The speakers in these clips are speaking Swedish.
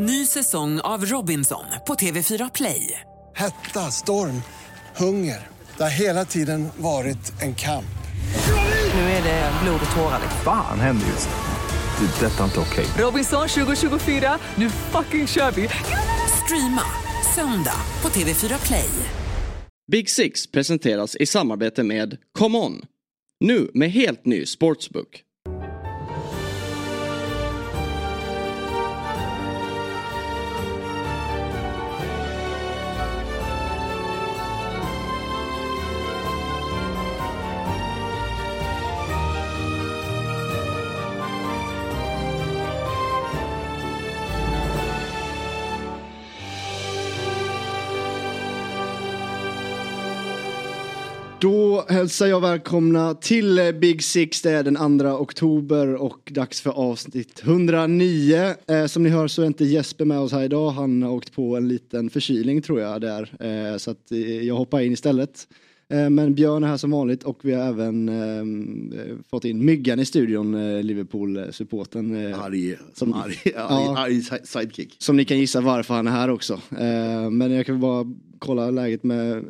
Ny säsong av Robinson på TV4 Play. Hetta, storm, hunger. Det har hela tiden varit en kamp. Nu är det blod och tårar. Fan händer just nu. Det. är Detta är inte okej. Robinson 2024, nu fucking kör vi! Streama söndag på TV4 Play. Big Six presenteras i samarbete med Come On. Nu med helt ny sportsbook. Då hälsar jag välkomna till eh, Big Six. Det är den 2 oktober och dags för avsnitt 109. Eh, som ni hör så är inte Jesper med oss här idag. Han har åkt på en liten förkylning tror jag där. Eh, så att eh, jag hoppar in istället. Eh, men Björn är här som vanligt och vi har även eh, fått in Myggan i studion, Liverpool-supporten. Arg, Som- arg, arg, Ja. arg si- sidekick. Som ni kan gissa varför han är här också. Men jag kan bara kolla läget med,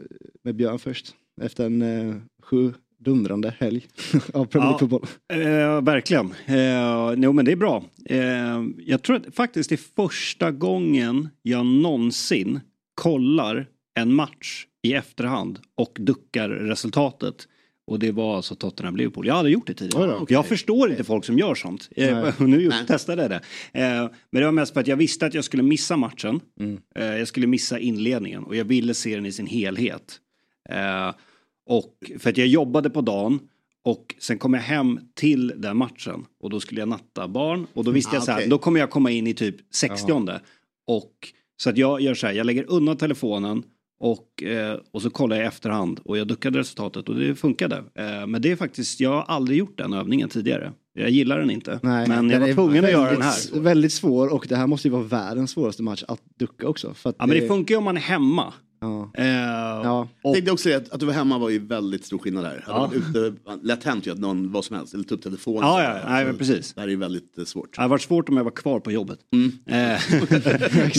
med Björn först. Efter en eh, sju dundrande helg av Premier Ja. League-fotboll. Eh, verkligen. Eh, jo, men det är bra. Eh, jag tror att faktiskt det är första gången jag någonsin kollar en match i efterhand och duckar resultatet. Och det var alltså Tottenham Liverpool. Jag har aldrig gjort det tidigare. Då. Jag förstår inte folk som gör sånt. Nej. Eh, och nu testade jag det. Eh, men det var mest för att jag visste att jag skulle missa matchen. Mm. Eh, jag skulle missa inledningen och jag ville se den i sin helhet. Och för att jag jobbade på dagen och sen kom jag hem till den matchen och då skulle jag natta barn och då visste Ah, jag så här, okej. då kommer jag komma in i typ 60 och så att jag gör så här, jag lägger undan telefonen och, eh, och så kollar jag i efterhand och jag duckade resultatet och det funkade. Eh, men det är faktiskt, jag har aldrig gjort den övningen tidigare. Jag gillar den inte. men jag var tvungen att göra den här. Väldigt svår och det här måste ju vara världens svåraste match att ducka också. Att Ja men det funkar ju om man är hemma. Ja. Eh, Ja. Jag tänkte också att, att du var hemma var ju väldigt stor skillnad där. Ja. Ute, lätt hänt ju att någon, vad som helst, eller ta upp telefonen. Ja, ja, nej, men precis. Det här är ju väldigt eh, svårt. Det hade varit svårt om jag var kvar på jobbet. Mm. Eh,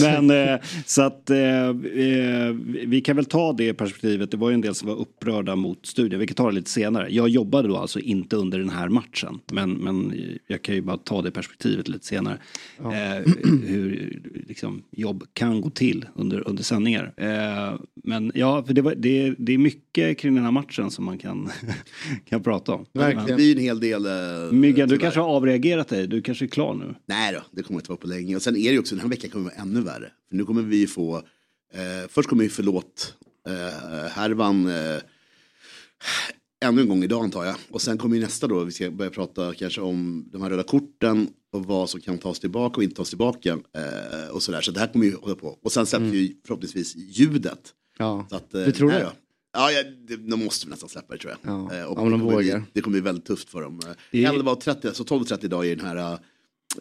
men eh, så att eh, eh, vi kan väl ta det perspektivet. Det var ju en del som var upprörda mot studion. Vi kan ta det lite senare. Jag jobbade då alltså inte under den här matchen. Men, men jag kan ju bara ta det perspektivet lite senare. Eh, hur liksom, jobb kan gå till under, under sändningar. Men ja, för det, var, det, det är mycket kring den här matchen som man kan, kan prata om. Det Verkligen. blir en hel del... eh, Myggan, du kanske har avreagerat dig. Du kanske är klar nu. Nej då, det kommer inte vara på länge. Och sen är det också, den här veckan kommer vara ännu värre. För nu kommer vi få, eh, först kommer vi förlåt eh, härvan eh, ännu en gång idag antar jag. Och sen kommer ju nästa då, vi ska börja prata kanske om de här röda korten och vad som kan tas tillbaka och inte tas tillbaka. Eh, och sådär, så det här kommer ju hålla på. Och sen släpps ju förhoppningsvis ljudet. Ja. Så att, eh, Du tror nej det? Ja, ja det, de måste vi nästan släppa det tror jag. Ja, Eh, och om de det kommer vågar. Bli, det kommer bli väldigt tufft för dem. Det- 11.30, så 12.30 idag är den här,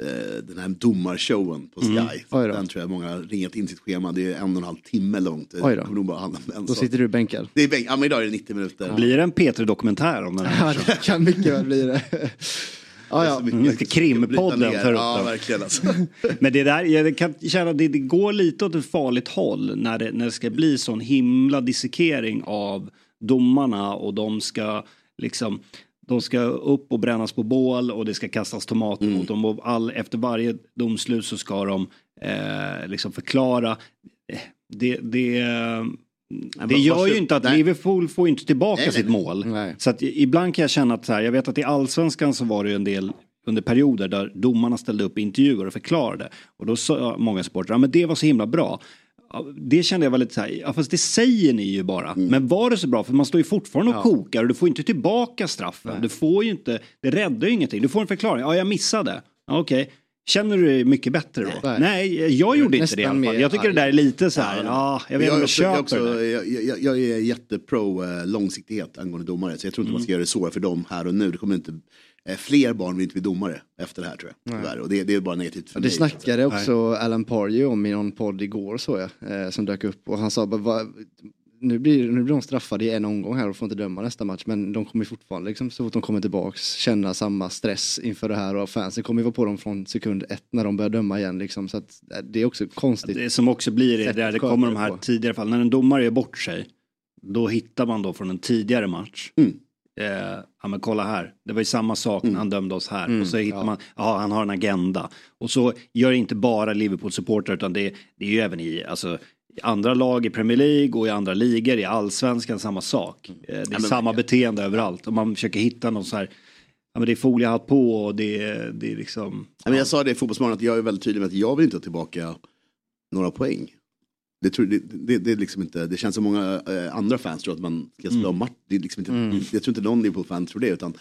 eh, den här domarshowen på Sky. Mm. Oj då. Den tror jag många har ringat in sitt schema. Det är en och en halv timme långt. Det kommer nog bara handla om en Då sitter du bänkad. Det är bänk, ja men idag är det 90 minuter. Blir det en P3-dokumentär om den här? Ja, det kan mycket väl bli det. Ja, ja. Mm, krimpodden tar upp Ja, verkligen alltså. Men det där, jag kan känna att det, det går lite åt ett farligt håll när det, när det ska bli sån himla dissekering av domarna och de ska liksom de ska upp och brännas på bål och det ska kastas tomater Mm. mot dem och all, efter varje domslut så ska de eh, liksom förklara. Eh, Det, det, det vad- gör ju inte att nej. Liverpool får inte tillbaka Nej, nej, sitt nej. mål. Nej. Så att ibland kan jag känna att så här, jag vet att i allsvenskan så var det ju en del under perioder där domarna ställde upp intervjuer och förklarade. Och då sa många supportrar, ja men det var så himla bra. Ja, Det kände jag var lite så här, ja fast det säger ni ju bara. Mm. Men var det så bra? För man står ju fortfarande och kokar och du får inte tillbaka straffen. Du får ju inte, det räddar ju ingenting. Du får en förklaring, ja jag missade. Ja, Okej. Känner du dig mycket bättre då? Nej. Nej, jag gjorde inte det i alla fall. Jag tycker det där är lite så här, Ja, ja, jag vet inte jag, om är jag jag, köper också, det. jag, jag, jag är jättepro eh, långsiktighet angående domare. Så jag tror inte man ska göra det svårare för dem här och nu. Det kommer inte, eh, fler barn vill inte bli domare efter det här tror jag. Tyvärr. Och det, det är bara negativt för Det mig. snackade också Alan Pardew om i någon podd igår såg jag. Eh, som dök upp och han sa bara, nu blir, nu blir de straffade i en omgång här och får inte döma nästa match men de kommer fortfarande liksom, så fort de kommer tillbaks känna samma stress inför det här och fansen kommer ju vara på dem från sekund ett när de börjar döma igen liksom så att eh, det är också konstigt. Det som också blir det, där det kommer de här det på. tidigare fall. När en domare gör bort sig. Då hittar man då från en tidigare match. Mm. Eh, ja men kolla här. Det var ju samma sak Mm. när han dömde oss här. Mm, och så hittar ja. man, ja han har en agenda. Och så gör inte bara Liverpool-supportrar utan det, det är ju även i, alltså, andra lag i Premier League och i andra ligor i allsvenskan samma sak. Mm. Eh, det är men- samma beteende överallt. Och man försöker hitta någon så här, ja men det är foliehatt på och det, är- det är liksom. Ja, men jag sa det i Fotbollsmorgon att jag är väldigt tydlig med att jag vill inte ha tillbaka några poäng. Det, tror, det, det, det, är liksom inte, det känns som många eh, andra fans tror att man ska slå om match. Det är liksom inte, Jag tror inte någon Liverpool-fan tror det. Utan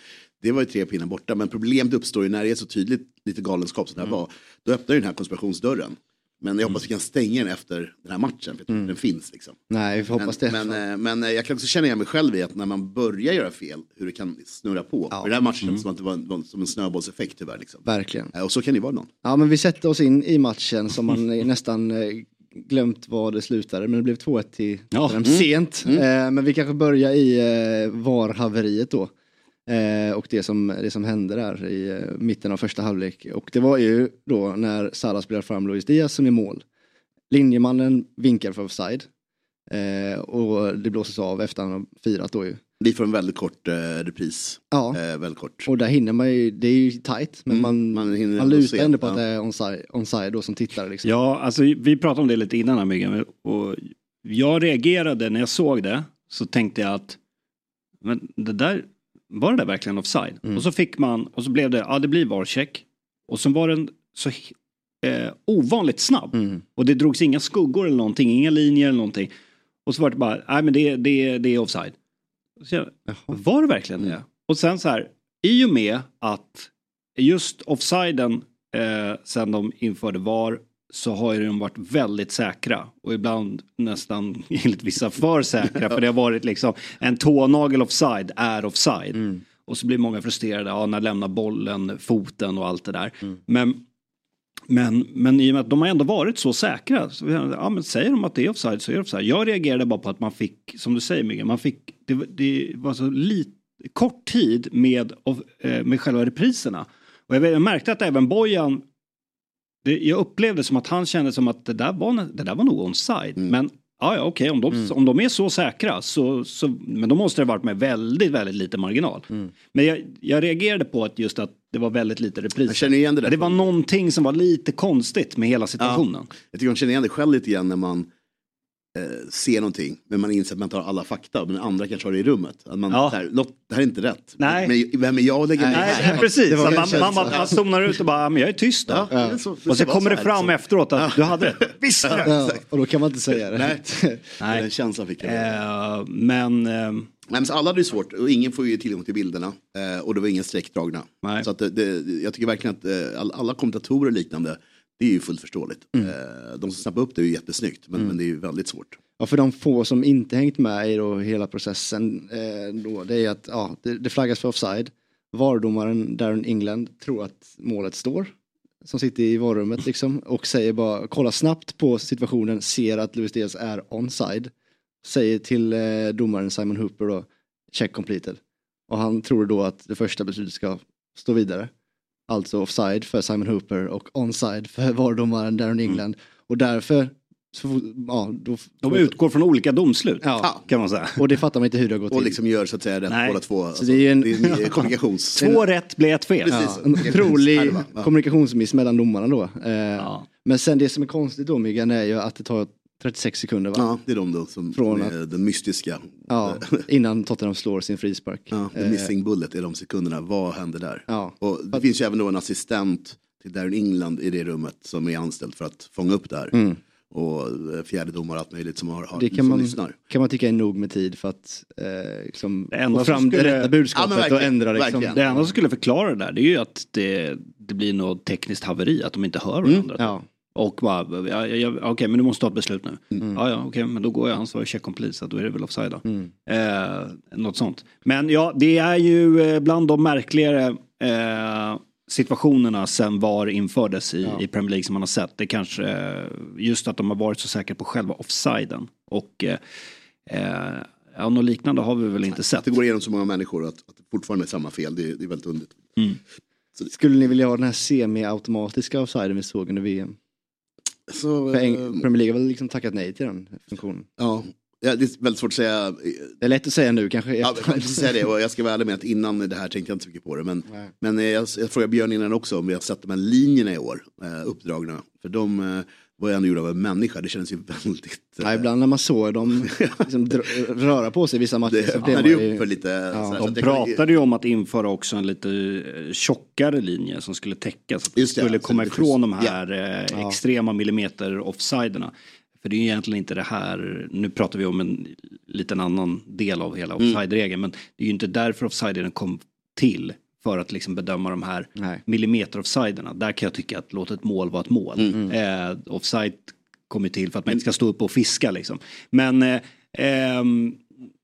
det var ju tre pinnar borta. Men problemet uppstår ju när det är så tydligt lite galenskap som det här var. Då öppnar ju den här konspirationsdörren. Men jag hoppas vi kan stänga den efter den här matchen. För jag tror inte den finns liksom. Nej, vi hoppas det. Men, men, eh, men eh, jag kan också känna igen mig själv i att när man börjar göra fel, hur det kan snurra på. Ja. Den här matchen känns som att det var, en- var som en snöbollseffekt tyvärr. Liksom. Verkligen. Eh, Och så kan det vara någon. Ja men vi sätter oss in i matchen som man nästan glömt vad det slutade men det blev 2-1 till Ja. Tottenham sent. Eh, men vi kanske börjar i VAR-haveriet då. Eh, och det som, det som hände där i eh, mitten av första halvlek. Och det var ju då när Salah spelar fram Luis Diaz som är mål. Linjemannen vinkar för offside. Eh, och det blåses av efter han har firat då ju. Vi får en väldigt kort eh, repris. Ja. Eh, väldigt kort. Och där hinner man ju, det är ju tight men Mm, man, man man, hinner ändå lutar ändå på ja. att det är onside, onside då som tittare liksom. Ja, alltså vi pratade om det lite innan här Myggen. Och jag reagerade när jag såg det. Så tänkte jag att men det där, var det där verkligen offside? Mm. Och så fick man, och så blev det, ja det blir VAR-check. Och så var den så eh, ovanligt snabb. Mm. Och det drogs inga skuggor eller någonting, inga linjer eller någonting. Och så var det bara, nej men det, det, det är offside. Jag, var det verkligen det? Och sen så här, i och med att just offsiden eh, sen de införde VAR så har ju de varit väldigt säkra och ibland nästan enligt vissa för säkra för det har varit liksom en tånagel offside är offside. Och så blir många frustrerade, ja när lämnar bollen foten och allt det där. Men men, men i och med att de har ändå varit så säkra. Så, ja, men säger de att det är offside så är det offside. Jag reagerade bara på att man fick, som du säger Myggen, man fick, det, det var så lit, kort tid med, eh, med själva repriserna. Och jag märkte att även Bojan, det, jag upplevde som att han kände som att det där var, det där var nog onside. Men ja, ja okej, om, de, om de är så säkra så, så, men då måste det varit med väldigt, väldigt lite marginal. Men jag, jag reagerade på att just att det var väldigt lite repriser. Jag känner igen det där. Det var någonting som var lite konstigt med hela situationen. Jag tycker man känner igen det själv lite grann när man eh, ser någonting. Men man inser att man inte har alla fakta. Men den andra kanske har det i rummet. Att man, Ja. så här, något, det här är inte rätt. Nej. Men vem är jag att lägga mig här? precis. Det Så man, man, man, man zonar ut och bara, "Ja, men jag är tyst då. Ja, det är så- det och så kommer det så fram liksom. efteråt att du hade rätt. Visst Ja, Ja, och då kan man inte säga det. Nej. Nej. Den känslan fick jag. Eh, men eh, Nej, men så alla hade det svårt och ingen får ju tillgång till bilderna. Eh, och det var inga streck dragna. Nej. Så att det, det, jag tycker verkligen att eh, all, alla kommentatorer och liknande, det är ju fullt förståeligt. Mm. Eh, de som snappar upp det är ju jättesnyggt, men, men det är ju väldigt svårt. Ja, för de få som inte hängt med i då hela processen, eh, då, det är att ja, det, det flaggas för offside. VAR-domaren Darren England tror att målet står. Som sitter i varummet liksom och säger bara kolla snabbt på situationen, ser att Luis Diaz är onside. Säger till eh, domaren Simon Hooper då, check completed. Och han tror då att det första beslutet ska stå vidare. Alltså offside för Simon Hooper och onside för VAR-domaren Darren England. Och därför, så, ja, då, de utgår från olika domslut. Ja. Kan man säga. och det fattar man inte hur det har gått Och till. liksom gör så att säga rätt Nej. båda två. Alltså, det är en- det är en kommunikations... Två rätt blir ett fel. Precis. ja, en ja. kommunikationsmiss mellan domarna då. Eh, Ja. Men sen det som är konstigt då Myggan är ju att det tar 36 sekunder va? Ja, det är de då som, Från är den mystiska. Ja, innan Tottenham slår sin frispark. Ja, the Eh, missing bullet är de sekunderna. Vad händer där? Ja. Och det finns ju även då en assistent till Darren England i det rummet som är anställd för att fånga upp det här. Mm. Och eh, fjärde domare och allt möjligt som, har, har, Det kan som man, lyssnar. kan man tycka är nog med tid för att eh, liksom, få fram skulle- det rätta Ja, budskapet men och ändra liksom. Det enda som skulle förklara det där det är ju att det, det blir något tekniskt haveri, att de inte hör varandra. Ja. Och bara, ja, ja, ja, okej men du måste ta ett beslut nu. Mm. Ja, ja, okej men då går jag, han svarar check complete så då är det väl offside då. Eh, något sånt. Men ja, det är ju eh, bland de märkligare eh, situationerna sen VAR infördes i, i Premier League som man har sett. Det kanske, eh, just att de har varit så säkra på själva offsiden. Och eh, Eh, ja, något liknande har vi väl inte sett. Det går igenom så många människor att, att det fortfarande är samma fel, det, är- det är väldigt underligt. Skulle ni vilja ha den här semi-automatiska offsiden vi såg under VM? Så, För eh, Eng- Premier League har väl liksom tackat nej till den funktionen. ja, ja, det är väldigt svårt att säga. Det är lätt att säga nu kanske. Ja, jag säga det och jag ska vara ärlig med att innan det här tänkte jag inte så mycket på det. Men, Nej. men eh, jag, jag frågade Björn innan också om vi har sett de här linjerna i år, eh, uppdragna. För de eh, var ju ändå gjorda av en människa, det känns ju väldigt... Ja, ibland när man såg dem liksom, röra på sig i vissa matcher det man ju upp ju... för lite... så här, så De kan- pratade ju om att införa också en lite eh, tjockare linje som skulle täcka så att Just det, skulle komma ifrån de här eh, extrema millimeter offsiderna. För det är ju egentligen inte det här, nu pratar vi om en liten annan del av hela Mm. offside-regeln, men det är ju inte därför offsiden kom till. För att liksom bedöma de här Nej. millimeter offsiderna. Där kan jag tycka att låt ett mål vara ett mål. Mm. Eh, offside kommer till för att man inte ska stå upp och fiska liksom. Men, eh, ehm,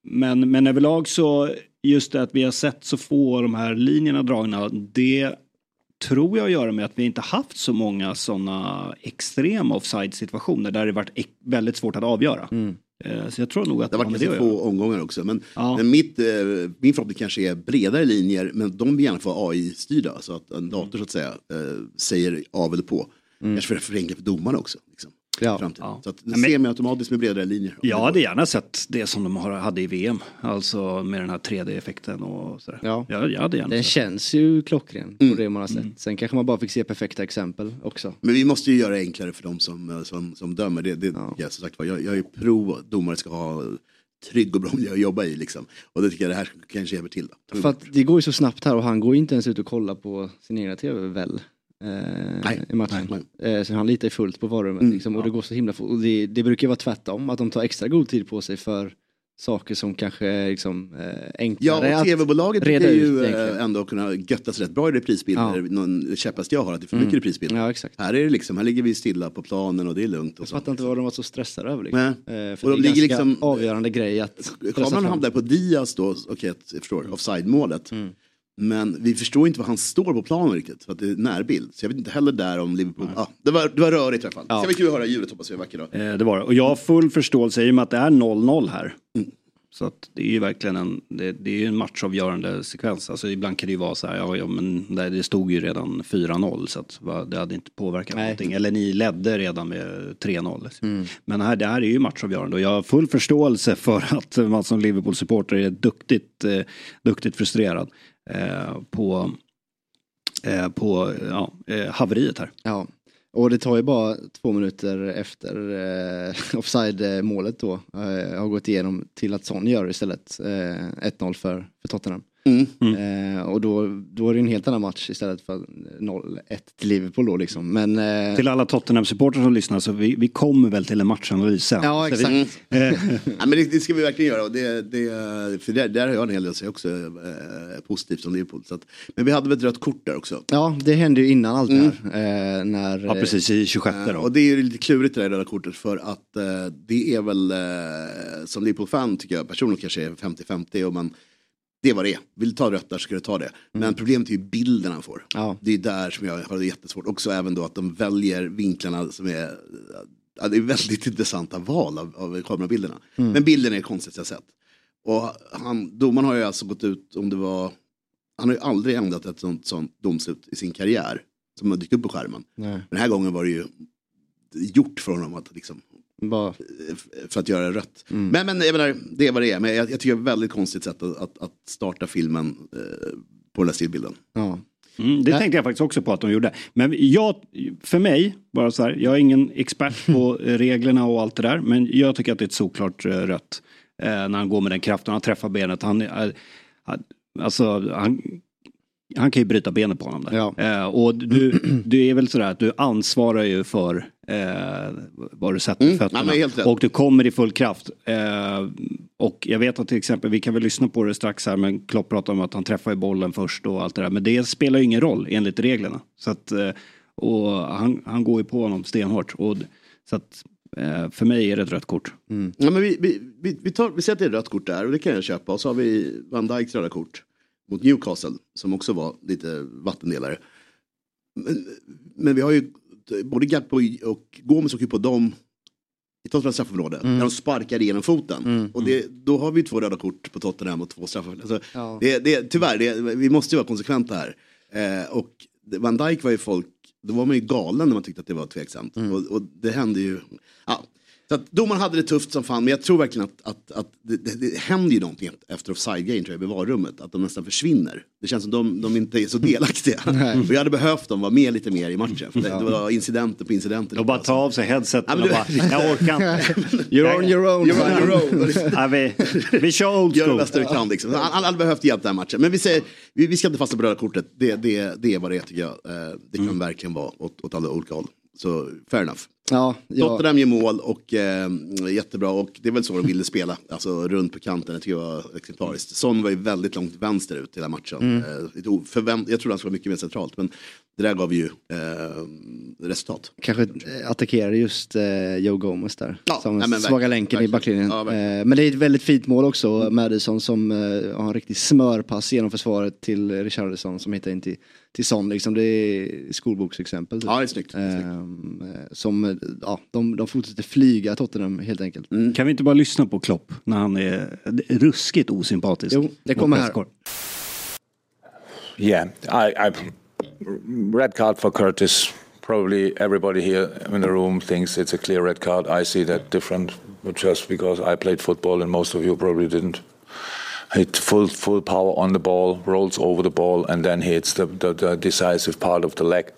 men, men överlag så, just det att vi har sett så få de här linjerna dragna, det tror jag att göra med att vi inte haft så många sådana extrema offside situationer där det varit väldigt svårt att avgöra. Eh, Så jag tror nog att Det har varit ganska få omgångar också. Men, Ja. men mitt, eh, min förhoppning kanske är bredare linjer, men de vill gärna få AI-styrda. Så att en dator så att säga eh, säger av eller på. Kanske för att förenkla för domarna också. Liksom, Ja. i framtiden. Ja. Så att Men- semi-automatiskt med bredare linjer. Jag hade gärna sett det som de har- hade i VM. Alltså med den här 3D-effekten och sådär. Ja. Jag, jag hade gärna Den sett. känns ju klockren Mm. på det man har sett. Sen kanske man bara fick se perfekta exempel också. Men vi måste ju göra det enklare för de som, eh, som, som dömer. Det, det, ja. som sagt, var, jag, jag är pro att domare ska ha trygg och bra miljö att jobba i. Liksom. Och det tycker jag det här kanske hjälper till. Då. För att det går ju så snabbt här och han går ju inte ens ut och kollar på sin egna tv väl. Eh, Nej, I matchen. nej, Eh, så han litar fullt på varummet Mm, liksom, och det går så himla fort. Och det, det brukar vara tvärtom, att de tar extra god tid på sig för saker som kanske är liksom, eh, Ja, enklare och att tv-bolaget ut ju ändå kunna götta sig rätt bra i reprisbilder. Ja. Mm. Någon käpphäst jag har att det är för mycket reprisbilder. Ja, exakt. Här är det liksom, här ligger vi stilla på planen och det är lugnt. Och Jag fattar inte vad de var så stressade över. Liksom. Nej. För Och det är de ganska liksom- avgörande grej att Kameran hamnar på Diaz då, okej jag förstår, offside-målet. Mm. Men vi förstår inte var han står på planen riktigt, för att det är närbild. Så jag vet inte heller där om Liverpool, ja, det, var, det var rörigt i alla fall. Ja. Ska vi kul att höra ljudet hoppas vi vacker då. Eh, det var det. Och jag har full förståelse i och med att det är 0-0 här. Mm. Så att det är ju verkligen en, det, det är ju en matchavgörande sekvens. Alltså ibland kan det ju vara så här, ja, ja men det, det stod ju redan 4-0 så att va, det hade inte påverkat Nej. någonting. Eller ni ledde redan med 3-0. Liksom. Mm. Men här, det här är ju matchavgörande och jag har full förståelse för att man som Liverpool-supporter är duktigt, eh, duktigt frustrerad Eh, på, eh, på ja, eh, haveriet här. Ja, och det tar ju bara två minuter efter eh, offside-målet då eh, har gått igenom till att Son gör istället eh, 1-0 för, för Tottenham. Mm. Eh, och då, då är det en helt annan match istället för 0-1 till Liverpool då liksom. Men eh, Till alla Tottenham-supportrar som lyssnar så vi, vi kommer väl till en matchanalys sen. ja, Så vi- exakt. Ja, men det, det ska vi verkligen göra. Och det, det, för där, där har jag en hel del att säga också eh, positivt som Liverpool. Så att, men vi hade väl ett rött kort där också. Ja, det hände ju innan allt det här. Eh, när, Ja, precis i 26 Eh, då. och det är ju lite klurigt det där röda kortet för att eh, det är väl eh, som Liverpool-fan tycker jag personligen kanske är 50-50 och man det var det är. Vill ta rött där så ska du ta det. Men problemet är ju bilden han får. Ja. Det är där som jag har det jättesvårt. Också även då att de väljer vinklarna som är ja, det är väldigt intressanta val av, av kamerabilderna. Men bilden är det konstigaste jag sett. Och han, domaren har ju alltså gått ut om det var han har ju aldrig ändrat ett sånt, sånt domslut i sin karriär som har dykt upp på skärmen. Nej, Den här gången var det ju gjort för honom att liksom, bara, för att göra det rött. Men, men jag menar, det är vad det är. Men jag, jag tycker det är ett väldigt konstigt sätt att, att, att starta filmen eh, på den här stillbilden. ja. Mm, det tänkte jag faktiskt också på att de gjorde. Men jag, för mig, bara så här, jag är ingen expert på eh, reglerna och allt det där. Men jag tycker att det är ett såklart eh, rött. Eh, när han går med den kraften, han träffar benet. Han, han, alltså, han, han kan ju bryta benet på honom där. Ja. Eh, och du, du är väl sådär att du ansvarar ju för eh, vad du sätter Mm, fötterna. ja, och du kommer i full kraft. Eh, och jag vet att till exempel, vi kan väl lyssna på det strax här, men Klopp pratar om att han träffar bollen först och allt det där. Men det spelar ju ingen roll enligt reglerna. Så att, eh, och han, han går ju på honom stenhårt. Och, så att eh, för mig är det ett rött kort. Ja, men vi, vi, vi, vi, tar, vi är ett rött kort där och det kan jag köpa. Och så har vi Van Dijks röda kort mot Newcastle som också var lite vattendelare. Men, men vi har ju både Gakpo och Gomes åker ju på dem i Tottenhams straffområde. Där de sparkar igenom foten. Och det, då har vi två röda kort på Tottenham och två straffar. Alltså, Ja. det, det, tyvärr, det, vi måste ju vara konsekventa här. Eh, och Van Dijk var ju folk, då var man ju galen när man tyckte att det var tveksamt. Och, och det hände ju, ja. Så att domaren hade det tufft som fan, men jag tror verkligen att, att, att det, det, det händer ju någonting efter offside-grejen tror jag i varummet. Att de nästan försvinner. Det känns som de, de inte är så delaktiga. och jag hade behövt dem vara med lite mer i matchen. För det, det var incidenter på incidenter. Och bara ta av sig headseten och du- bara, jag orkar inte. You're on your own. You're on your own. Ja, vi, vi kör old Gör det school. bästa du kan. Liksom. Han han hade behövt hjälp den här matchen. Men vi, säger, vi, vi ska inte fastna på röda kortet. Det, det, det är vad det är tycker jag. Eh, Det kan verkligen vara åt, åt alla olika håll. Så fair enough. Ja, ja. Tottenham gör mål och eh, jättebra och det är väl så de ville spela. Alltså runt på kanten, jag tycker det var exemplariskt. Son var ju väldigt långt vänster ut hela matchen. Mm. Eh, jag trodde han skulle vara mycket mer centralt men det där gav ju eh, resultat. Kanske eh, attackerar just eh, Joe Gomez där. Ja, som nej, men svaga verkligen, länken i verkligen. backlinjen. Ja, eh, men det är ett väldigt fint mål också. Madison som eh, har en riktig smörpass genom försvaret till Richarlison som hittar in till, till Son. Liksom, det är skolboksexempel. typ. Ja, det är snyggt. Ehm, eh, som, eh, ja, de, de fortsätter flyga Tottenham helt enkelt. Kan vi inte bara lyssna på Klopp när han är ruskigt osympatisk? Jo, det kommer här. Yeah, I, I red card for Curtis. Probably everybody here in the room thinks it's a clear red card. I see that different, just because I played football and most of you probably didn't. Hit full full power on the ball, rolls over the ball, and then hits the, the, the decisive part of the leg.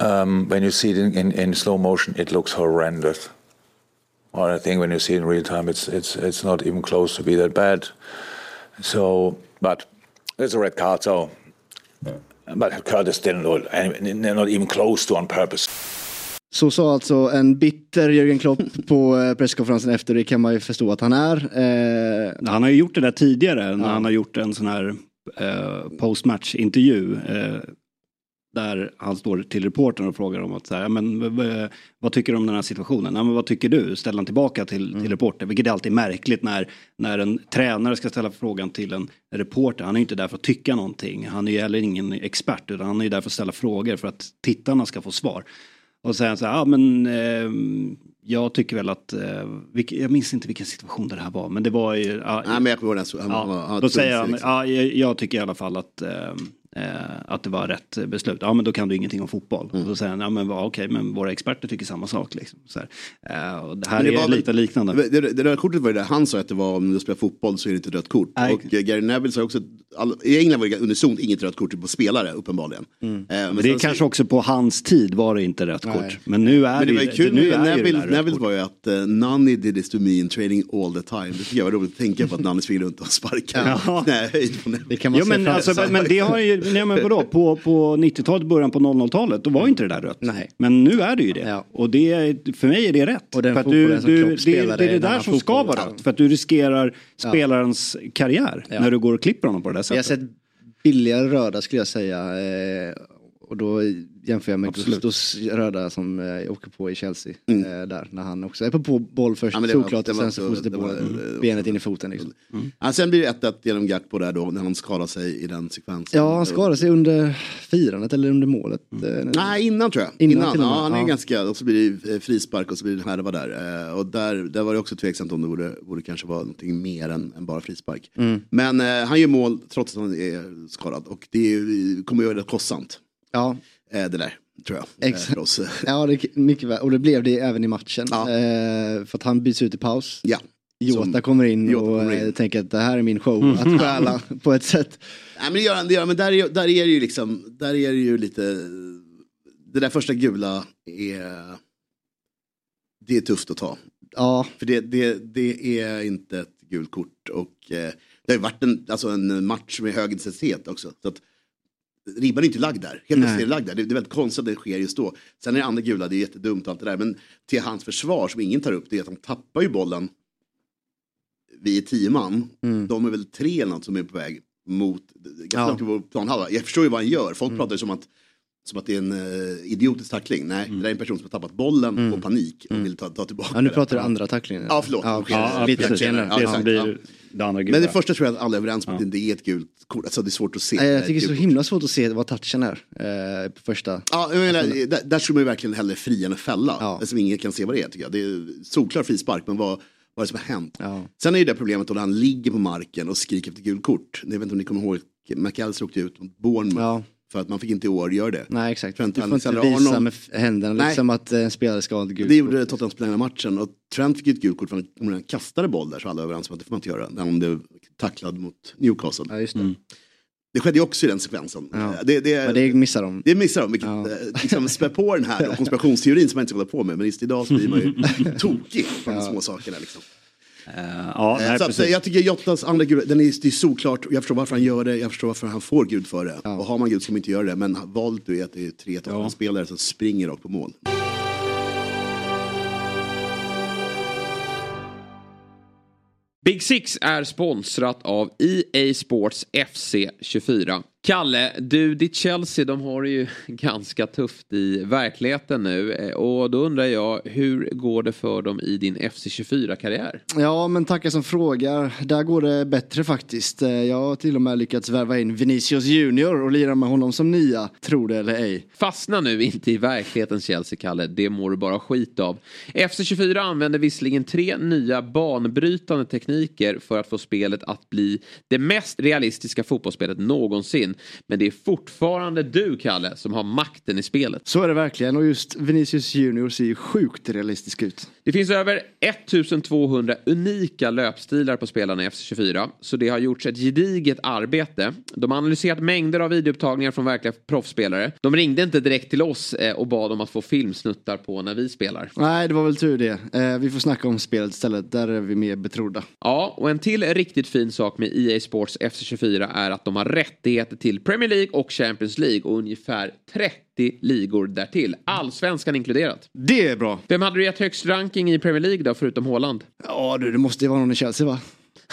Um, when you see it in, in, in slow motion, it looks horrendous. Or I think when you see it in real time, it's it's it's not even close to be that bad. So, but it's a red card, so. But Curtis didn't do it, and they're not even close to on purpose. Så sa alltså en bitter Jürgen Klopp på eh, presskonferensen efter. Det kan man ju förstå att han är. Eh, Han har ju gjort det där tidigare när han har gjort en sån här eh, postmatch-intervju. Eh, där han står till reportern och frågar om att så här, "Ja, men, vad tycker du om den här situationen? Ja, men vad tycker du? Ställer han tillbaka till, till reportern. Vilket är alltid märkligt när, när en tränare ska ställa frågan till en reporter. Han är ju inte där för att tycka någonting. Han är ju heller ingen expert utan han är ju där för att ställa frågor för att tittarna ska få svar. Och säger han så här, ja men eh, jag tycker väl att, eh, jag minns inte vilken situation det här var, men det var ju, ja, Nej, men jag kommer ihåg den. Ja, då säger han, liksom. ja, jag, jag tycker i alla fall att, eh, att det var rätt beslut. Ja men då kan du ingenting om fotboll. Mm. Och då säger han, ja men va, okej men våra experter tycker samma sak. Liksom. Så här. Eh, och det här det är lite liknande. Det, röda kortet var ju det han sa att det var om du spelar fotboll så är det inte rött kort. Nej. Och eh, Gary Neville sa också att all, i England var det unisont inget rött kort på spelare uppenbarligen. Eh, men det är så- kanske också på hans tid var det inte rätt kort. Men nu är Men det var ju det, kul nu är det ju Neville, Neville rött var ju att uh, Nani did this to me in training all the time. Det tycker jag var roligt att tänka på att Nani springer runt och sparkar Ja. knähöjd på Neville. det kan man Jo se men, alltså, men det har ju, nej men vadå, på, på 90-talet, början på 00-talet, då var inte det där rött. Nej. Men nu är det ju det. Ja. Och det, är- för mig är det rätt. Och den för att du, du, det, det är det den där som ska vara rött. För att du riskerar spelarens karriär Ja. när du går och klipper honom på det där Vi har sättet. sett billigare röda skulle jag säga. Eh, och då jämför jag med. Gustos röda som eh, åker på i Chelsea. Eh, där när han också är på, på boll först, Ja, det såklart. det och sen så fortsätter det bollen, det benet in i foten. Liksom. Ja, sen blir det 1-1 genom Gakpo där då när han skadar sig i den sekvensen. Ja, han skadade sig under firandet eller under målet. eh, Nej, innan tror jag. Innan Innan, ja, han är ja. ganska, och så blir det eh, frispark och så blir det en härva där. Eh, och där, där var det också tveksamt om det borde, borde kanske vara någonting mer än, än bara frispark. Mm. Men eh, han gör mål trots att han är skadad och det är kommer ju vara rätt kostsamt. Ja, Eh, det där, tror jag. Exakt. Eh, oss. ja det, mycket väl. Och det blev det även i matchen. Ja. Eh, för att han byts ut i paus. Ja. Jota kommer in Jota och kommer in. eh, tänker att det här är min show att stjäla på ett sätt. Nej men det gör han, det gör han. Men där är, där är det ju liksom, där är det ju lite, det där första gula är, det är tufft att ta. Ja, För det, det, det är inte ett gult kort och eh, det har ju varit en, alltså en match med hög intensitet också. Så att, ribban är inte lagd där, helt plötsligt är det lagd där. Det, det är väldigt konstigt att det sker just då. Sen är det andra gula, det är jättedumt och allt det där. Men till hans försvar som ingen tar upp, det är att han tappar ju bollen. Vi är tio man, de är väl tre eller något som är på väg mot, ganska Ja. planhalva. Jag förstår ju vad han gör, folk pratar ju som att som att det är en uh, idiotisk tackling. Nej, det där är en person som har tappat bollen på panik och vill ta, ta tillbaka Mm. Ja, nu pratar du andra tacklingen. Ja, förlåt. Ja. Ja, Vita precis. där. Ja, Det ja, som blir ja. Det andra gula. Men det första tror jag att alla är överens om att det är ett gult kort. Alltså det är svårt att se. Nej, Det är Jag tycker det är så himla svårt att se vad touchen är. Eh, på första. Ja, jag menar, där, där skulle man ju verkligen hellre fria än fälla. Ja. Eftersom ingen kan se vad det är tycker jag. Det är solklar frispark, men vad, vad är det som har hänt? Ja. Sen är ju det problemet då när han ligger på marken och skriker efter gult kort. Jag vet inte om ni kommer ihåg, McAllister åkte ut mot Bournemouth. Ja. För att man fick inte i år göra det. Nej exakt. Trent du får inte visa Arnold. med händerna Nej. liksom att eh, en spelare ska ha ett gult Det gjorde Tottenham-spelarna i matchen och Trent fick ett gult kort för att han kastade boll där så alla var överens om att det får man inte göra. När han blev tacklad mot Newcastle. Ja just det. Det skedde ju också i den sekvensen. Ja. Det, det, Men det missar de. Det missar de, vilket Ja. eh, liksom spär på den här då, konspirationsteorin som man inte ska hålla på med. Men just idag så blir man ju tokig på de små sakerna. Liksom. Eh, ja, Eh, nej, så att, jag tycker Jottas andra gul, den är, det är solklart. Jag förstår varför han gör det, jag förstår varför han får gult för det. Och har man gult ska man inte göra det. Men valet är att det är tre Tottenham-spelare som springer rakt på mål. Big Six är sponsrat av EA Sports FC 24. Kalle, du, ditt Chelsea, de har det ju ganska tufft i verkligheten nu. Eh, Och då undrar jag, hur går det för dem i din FC 24-karriär? Ja men tackar som frågar. Där går det bättre faktiskt. Eh, Jag har till och med lyckats värva in Vinicius Junior och lira med honom som nia. Tror det eller ej. Fastna nu inte i verklighetens Chelsea, Kalle. Det mår du bara skit av. FC24 använder visserligen tre nya banbrytande tekniker för att få spelet att bli det mest realistiska fotbollsspelet någonsin. Men det är fortfarande du, Kalle, som har makten i spelet. Så är det verkligen och just Vinicius Junior ser ju sjukt realistisk ut. Det finns över 1200 unika löpstilar på spelarna i FC24, så det har gjorts ett gediget arbete. De har analyserat mängder av videoupptagningar från verkliga proffsspelare. De ringde inte direkt till oss eh, och bad om att få filmsnuttar på när vi spelar. Nej det var väl tur det. Eh, Vi får snacka om spelet istället. Där är vi mer betrodda. Ja, och en till riktigt fin sak med EA Sports FC24 är att de har rättigheter till Premier League och Champions League och ungefär 30 ligor därtill. Allsvenskan inkluderat. Det är bra. Vem hade du gett högst ranking i Premier League då, förutom Haaland? Ja du det måste ju vara någon i Chelsea va?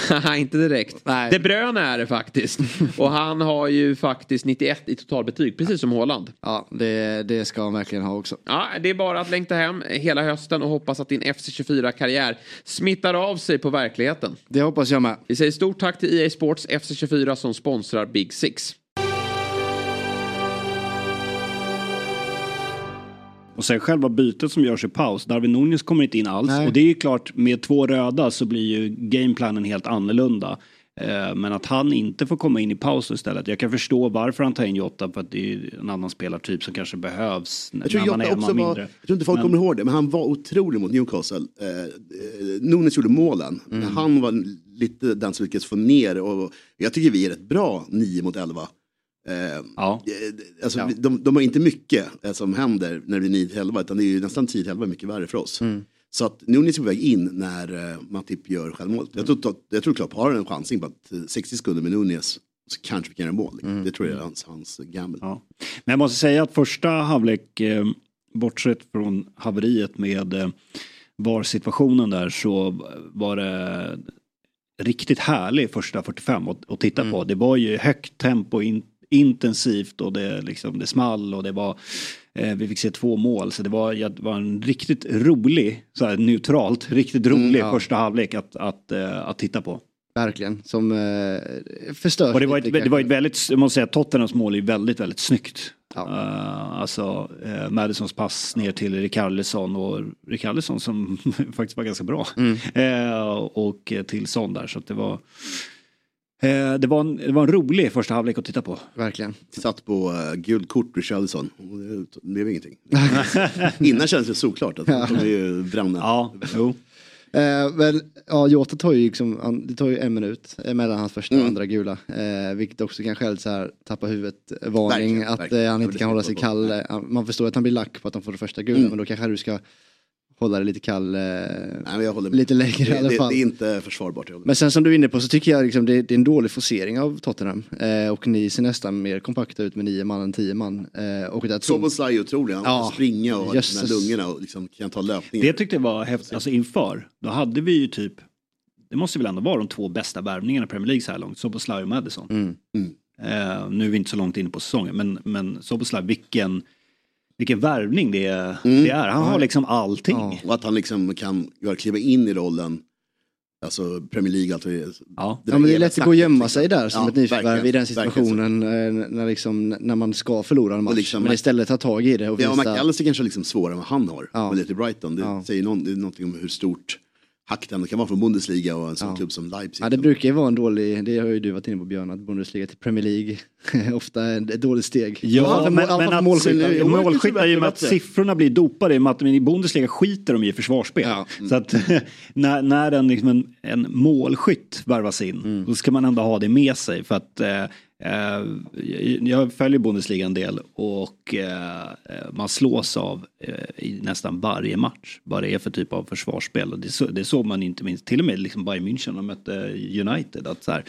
Inte direkt. Nej. De Bruyne är det faktiskt. Och han har ju faktiskt 91 i totalbetyg, precis som Haaland. Ja det, det ska han verkligen ha också. Ja, det är bara att längta hem hela hösten och hoppas att din FC24-karriär smittar av sig på verkligheten. Det hoppas jag med. Vi säger stort tack till EA Sports FC24 som sponsrar Big Six. Och sen själva bytet som görs i paus. Darwin Nunez kommer inte in alls. Nej. Och det är ju klart, med två röda så blir ju gameplanen helt annorlunda. Eh, Men att han inte får komma in i paus istället. Jag kan förstå varför han tar in Jota för att det är en annan spelartyp som kanske behövs Jag tror när man Jota är också var, mindre. jag tror inte folk Men- kommer ihåg det, men han var otrolig mot Newcastle. Eh, eh, Nunes gjorde målen, men han var lite den som lyckades få ner och jag tycker vi är rätt bra 9 mot 11. Eh, Ja. eh, alltså, de, de har inte mycket eh, som händer när det blir 9 till 11, utan det är ju nästan 10 till 11 är mycket värre för oss. Så att Nunes är på väg in när eh, Matip gör självmål. Jag tror, jag tror Klopp har en chansning på att eh, 60 sekunder med Nunes så kanske vi kan göra mål. liksom. Det tror jag är hans, hans gamble. Ja. Men jag måste säga att första halvlek, eh, bortsett från haveriet med eh, VAR-situationen där så var det riktigt härlig första 45 att, att titta på. Det var ju högt tempo, in, intensivt och det, liksom, det small och det var eh, vi fick se två mål så det var, det var en riktigt rolig, så här neutralt, riktigt rolig ja. första halvlek att, att, eh, att titta på. Verkligen. Som eh, förstörs Och det var, ett, det var ett väldigt, jag måste säga Tottenhams mål är väldigt, väldigt snyggt. Ja. Uh, alltså uh, Madisons pass ner till Rikarlison och Rikarlison som faktiskt var ganska bra. Mm. Eh, och till Son där så att det var det, var en, det var en rolig första halvlek att titta på. Verkligen. Satt på uh, gult kort Richarlison och det blev ingenting. Innan kändes det såklart att de kommer ju bränna. Ja, jo. Eh, men ja, Jota tar ju liksom, han- det tar ju en minut eh, mellan hans första och andra gula. Eh, vilket också kanske är så här tappa huvudet eh, varning. Verkligen, att verkligen. eh, han inte kan hålla sig kall. Eh, Man förstår att han blir lack på att han får det första gula. Mm. Men då kanske du ska hålla det lite kall eh, Nej, men jag håller med. lite längre det, i alla det, fall. det är inte försvarbart. Men sen som du är inne på så tycker jag liksom det, det är en dålig forcering av Tottenham. Eh, och ni ser nästan mer kompakta ut med nio man än tio man. Eh, och tror- Soboslaj är otrolig, han Ja, kan springa och här jösses. lungorna och liksom kan ta löpningar. Det tyckte jag var häftigt, alltså inför. Då hade vi ju typ, det måste väl ändå vara de två bästa värvningarna i Premier League så här långt, Soboslaj och Madison. Mm. Mm. Eh, nu är vi inte så långt inne på säsongen men, men Soboslaj, vilken, vilken värvning det, är- Mm. det är. Han har liksom allting. Och att han liksom kan göra, kliva in i rollen. Alltså Premier League, allt vad det är. Ja. Ja, men det är lätt att gå och gömma sig där som Ja, ett nyförvärv i den situationen eh, när, liksom, när man ska förlora en match. liksom- men istället ta tag i det och Ja, visa... McAllister kanske är liksom svårare än vad han har. Ja. Men det till Brighton, det Ja. säger någon, det är någonting om hur stort hack det kan vara från Bundesliga och en sån klubb som Leipzig. Ja, det brukar ju vara en dålig, det har ju du varit inne på Björn, att Bundesliga till Premier League ofta är ett dåligt steg. Ja, För- men, för men att målskyttar. i och med att siffrorna blir dopade, i och med att i Bundesliga skiter de i försvarsspel. Så att när, när en, liksom en, en målskytt värvas in, då ska man ändå ha det med sig. För att eh, jag följer Bundesliga en del och eh, man slås av eh, i nästan varje match vad det är för typ av försvarsspel. Det, så, det såg man inte minst, till och med liksom Bayern München de mötte United. Att så här,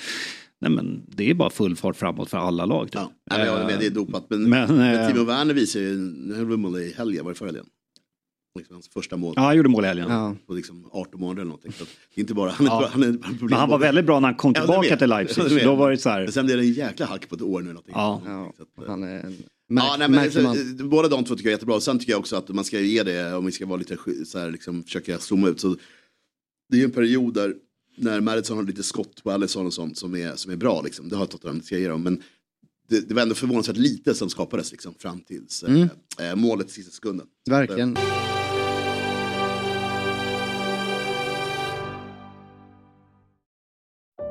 nej men det är bara full fart framåt för alla lag. Typ. Ja, jag håller med, det är dopat. Men, Men, men, eh, Timo Werner visar ju, nu höll i helgen, var det förra helgen? Liksom hans första mål. Ja, han gjorde mål i helgen. Ja. På liksom 18 månader eller någonting. Så att det är inte bara, han är, Ja. han är, han är Men han var väldigt bra när han kom Ja, tillbaka till Ja, Leipzig. Då var det så här. Men sen blev det en jäkla hack på ett år nu. Någonting. Ja. Ja, Så att, eh, han är en Ja, märk, nej, men, man. så, båda de två tycker jag är jättebra. Sen tycker jag också att man ska ge det, om vi ska vara lite så här, liksom, försöka zooma ut. Så det är ju en period där när Madison har lite skott på Alisson och sånt som är, som är bra. Liksom. Det har Tottenham, det ska jag ge dem. Men det, det var ändå förvånansvärt lite som skapades liksom, fram tills eh, Mm. eh, målet i sista sekunden. Verkligen.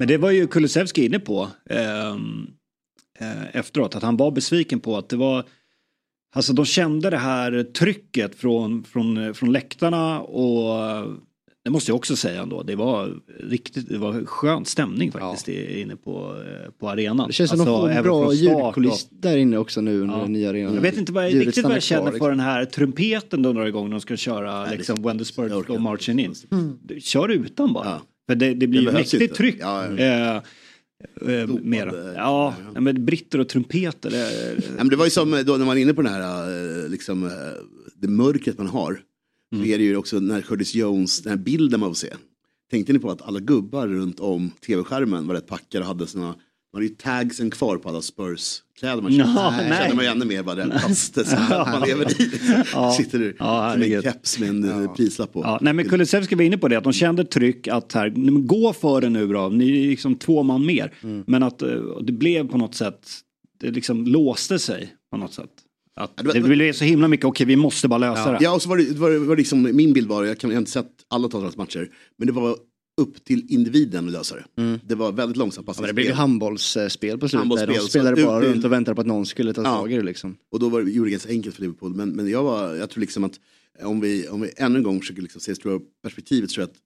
Men det var ju Kulusevski inne på ehm, eh, efteråt. Att han var besviken på att det var Alltså de kände det här trycket från, från, från läktarna och det måste jag också säga ändå. Det var riktigt, det var skön stämning faktiskt i- inne på, eh, på arenan. Det känns som Alltså, de får bra ljudkuliss där inne också nu under Ja. den nya arenan. Jag vet inte vad jag, riktigt vad jag känner kvar, för liksom. den här trumpeten de drar igång när de ska köra liksom When the Spurs go marching in. Kör utan bara. För det, det blir Det ju mäktigt inte. tryck. Ja, ja. Eh, eh, mera. Ja, men britter och trumpeter. Det, Ja, men det var ju som eh, då när man är inne på den här, eh, liksom, det mörkret man har. Mm. Så är det ju också när Curtis Jones, den här bilden man får se. Tänkte ni på att alla gubbar runt om tv-skärmen var rätt packade och hade såna, man hade ju tagsen kvar på alla Spurs-kläder man köpte. Ja, nej. kände man ju ännu mer vad den paste som man lever i. Liksom. Ja. Sitter du Ja, som en keps med en ja. prislapp på. Ja, nej men Kulusevski var inne på det, att de kände tryck att här, gå för det nu då, ni är liksom två man mer. Mm. Men att eh, det blev på något sätt, det liksom låste sig på något sätt. Att det var- det blev så himla mycket, okej vi måste bara lösa det. Ja, och så var det, var, var liksom, min bild var, jag, kan, jag har inte sett alla Tottenhams matcher, men det var upp till individen att lösa det. Det var väldigt långsamt Ja, men det blev handbollsspel på slutet. Handbollsspel, de spelade bara runt och väntade på att någon skulle ta Ja. tag i det liksom. Och då var det, gjorde det ganska enkelt för Liverpool. Men, men jag, var, jag tror liksom att om vi, om vi ännu en gång försöker liksom se stora perspektivet så tror jag att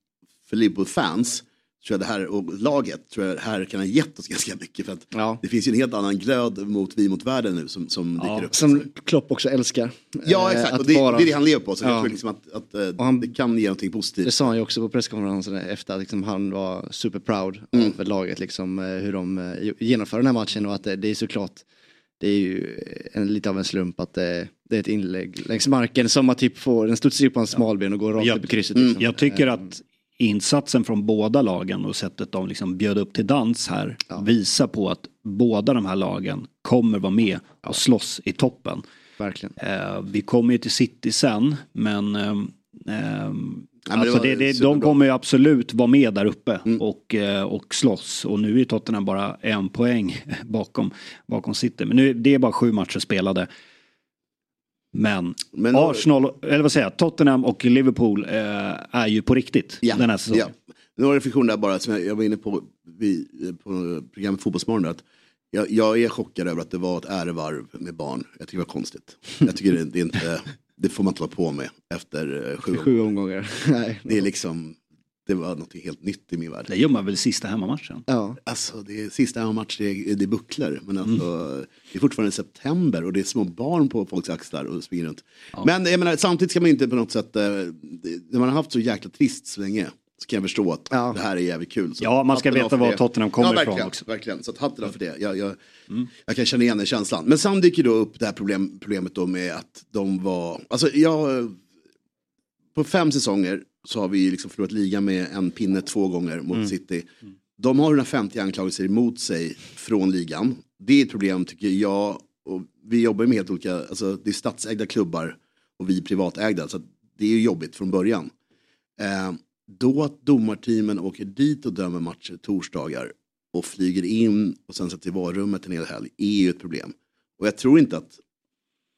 för Liverpool-fans tror jag det här, och laget tror jag det här kan ha gett oss ganska mycket. För att det finns ju en helt annan glöd mot vi mot världen nu som, som dyker upp. Som Klopp också älskar. Ja Eh, exakt, att och det, vara- det är det han lever på. Så Ja. jag tror liksom att, att eh, det kan ge någonting positivt. Det sa han ju också på presskonferensen efter att liksom han var super proud Mm. av laget, liksom, eh, hur de genomför den här matchen och att det, det är såklart, det är ju en, lite av en slump att det, det är ett inlägg längs marken som att typ får, den studsar upp på en smalben och går rakt upp i krysset. Liksom. Jag tycker att insatsen från båda lagen och sättet de liksom bjöd upp till dans här visar på att båda de här lagen kommer vara med och slåss i toppen. Verkligen. Eh, vi kommer ju till City sen men ehm, ehm, Ja, alltså det, det, de kommer ju absolut vara med där uppe Mm. och, eh, och slåss. Och nu är Tottenham bara en poäng bakom, bakom City. Men nu, det är bara sju matcher spelade. Men, Men- Arsenal, eller vad säger jag, Tottenham och Liverpool eh, är ju på riktigt den här säsongen. Ja. Några reflektioner där bara, som jag, jag var inne på vid, på programmet Fotbollsmorgon. Att jag, jag är chockad över att det var ett ärevarv med barn. Jag tycker det var konstigt. Jag tycker det, det är inte, det får man inte hålla på med efter eh, sju, Sju omgångar. Nej. Det är liksom, det var något helt nytt i min värld. Det gör man väl sista hemmamatchen? Ja. Alltså det är sista match, det det är bucklor. Men alltså, det är fortfarande september och det är små barn på folks axlar och springer runt. Men jag menar, samtidigt ska man inte på något sätt, eh, när man har haft så jäkla trist så länge, så kan jag förstå att det här är jävligt kul. Så Ja, man ska veta var det. Tottenham kommer ja, ifrån verkligen, också. Verkligen, så att hatten av för det. Jag, jag, jag kan känna igen den känslan. Men sen dyker då upp det här problem, problemet då med att de var, alltså jag, på fem säsonger så har vi liksom förlorat ligan med en pinne två gånger mot Mm. City. De har 150 anklagelser emot sig från ligan. Det är ett problem tycker jag. Och vi jobbar med helt olika, alltså det är statsägda klubbar och vi är privatägda. Så det är ju jobbigt från början. Eh, då att domarteamen åker dit och dömer matcher torsdagar och flyger in och sen sätter i varummet en hel helg är ju ett problem. Och jag tror inte att,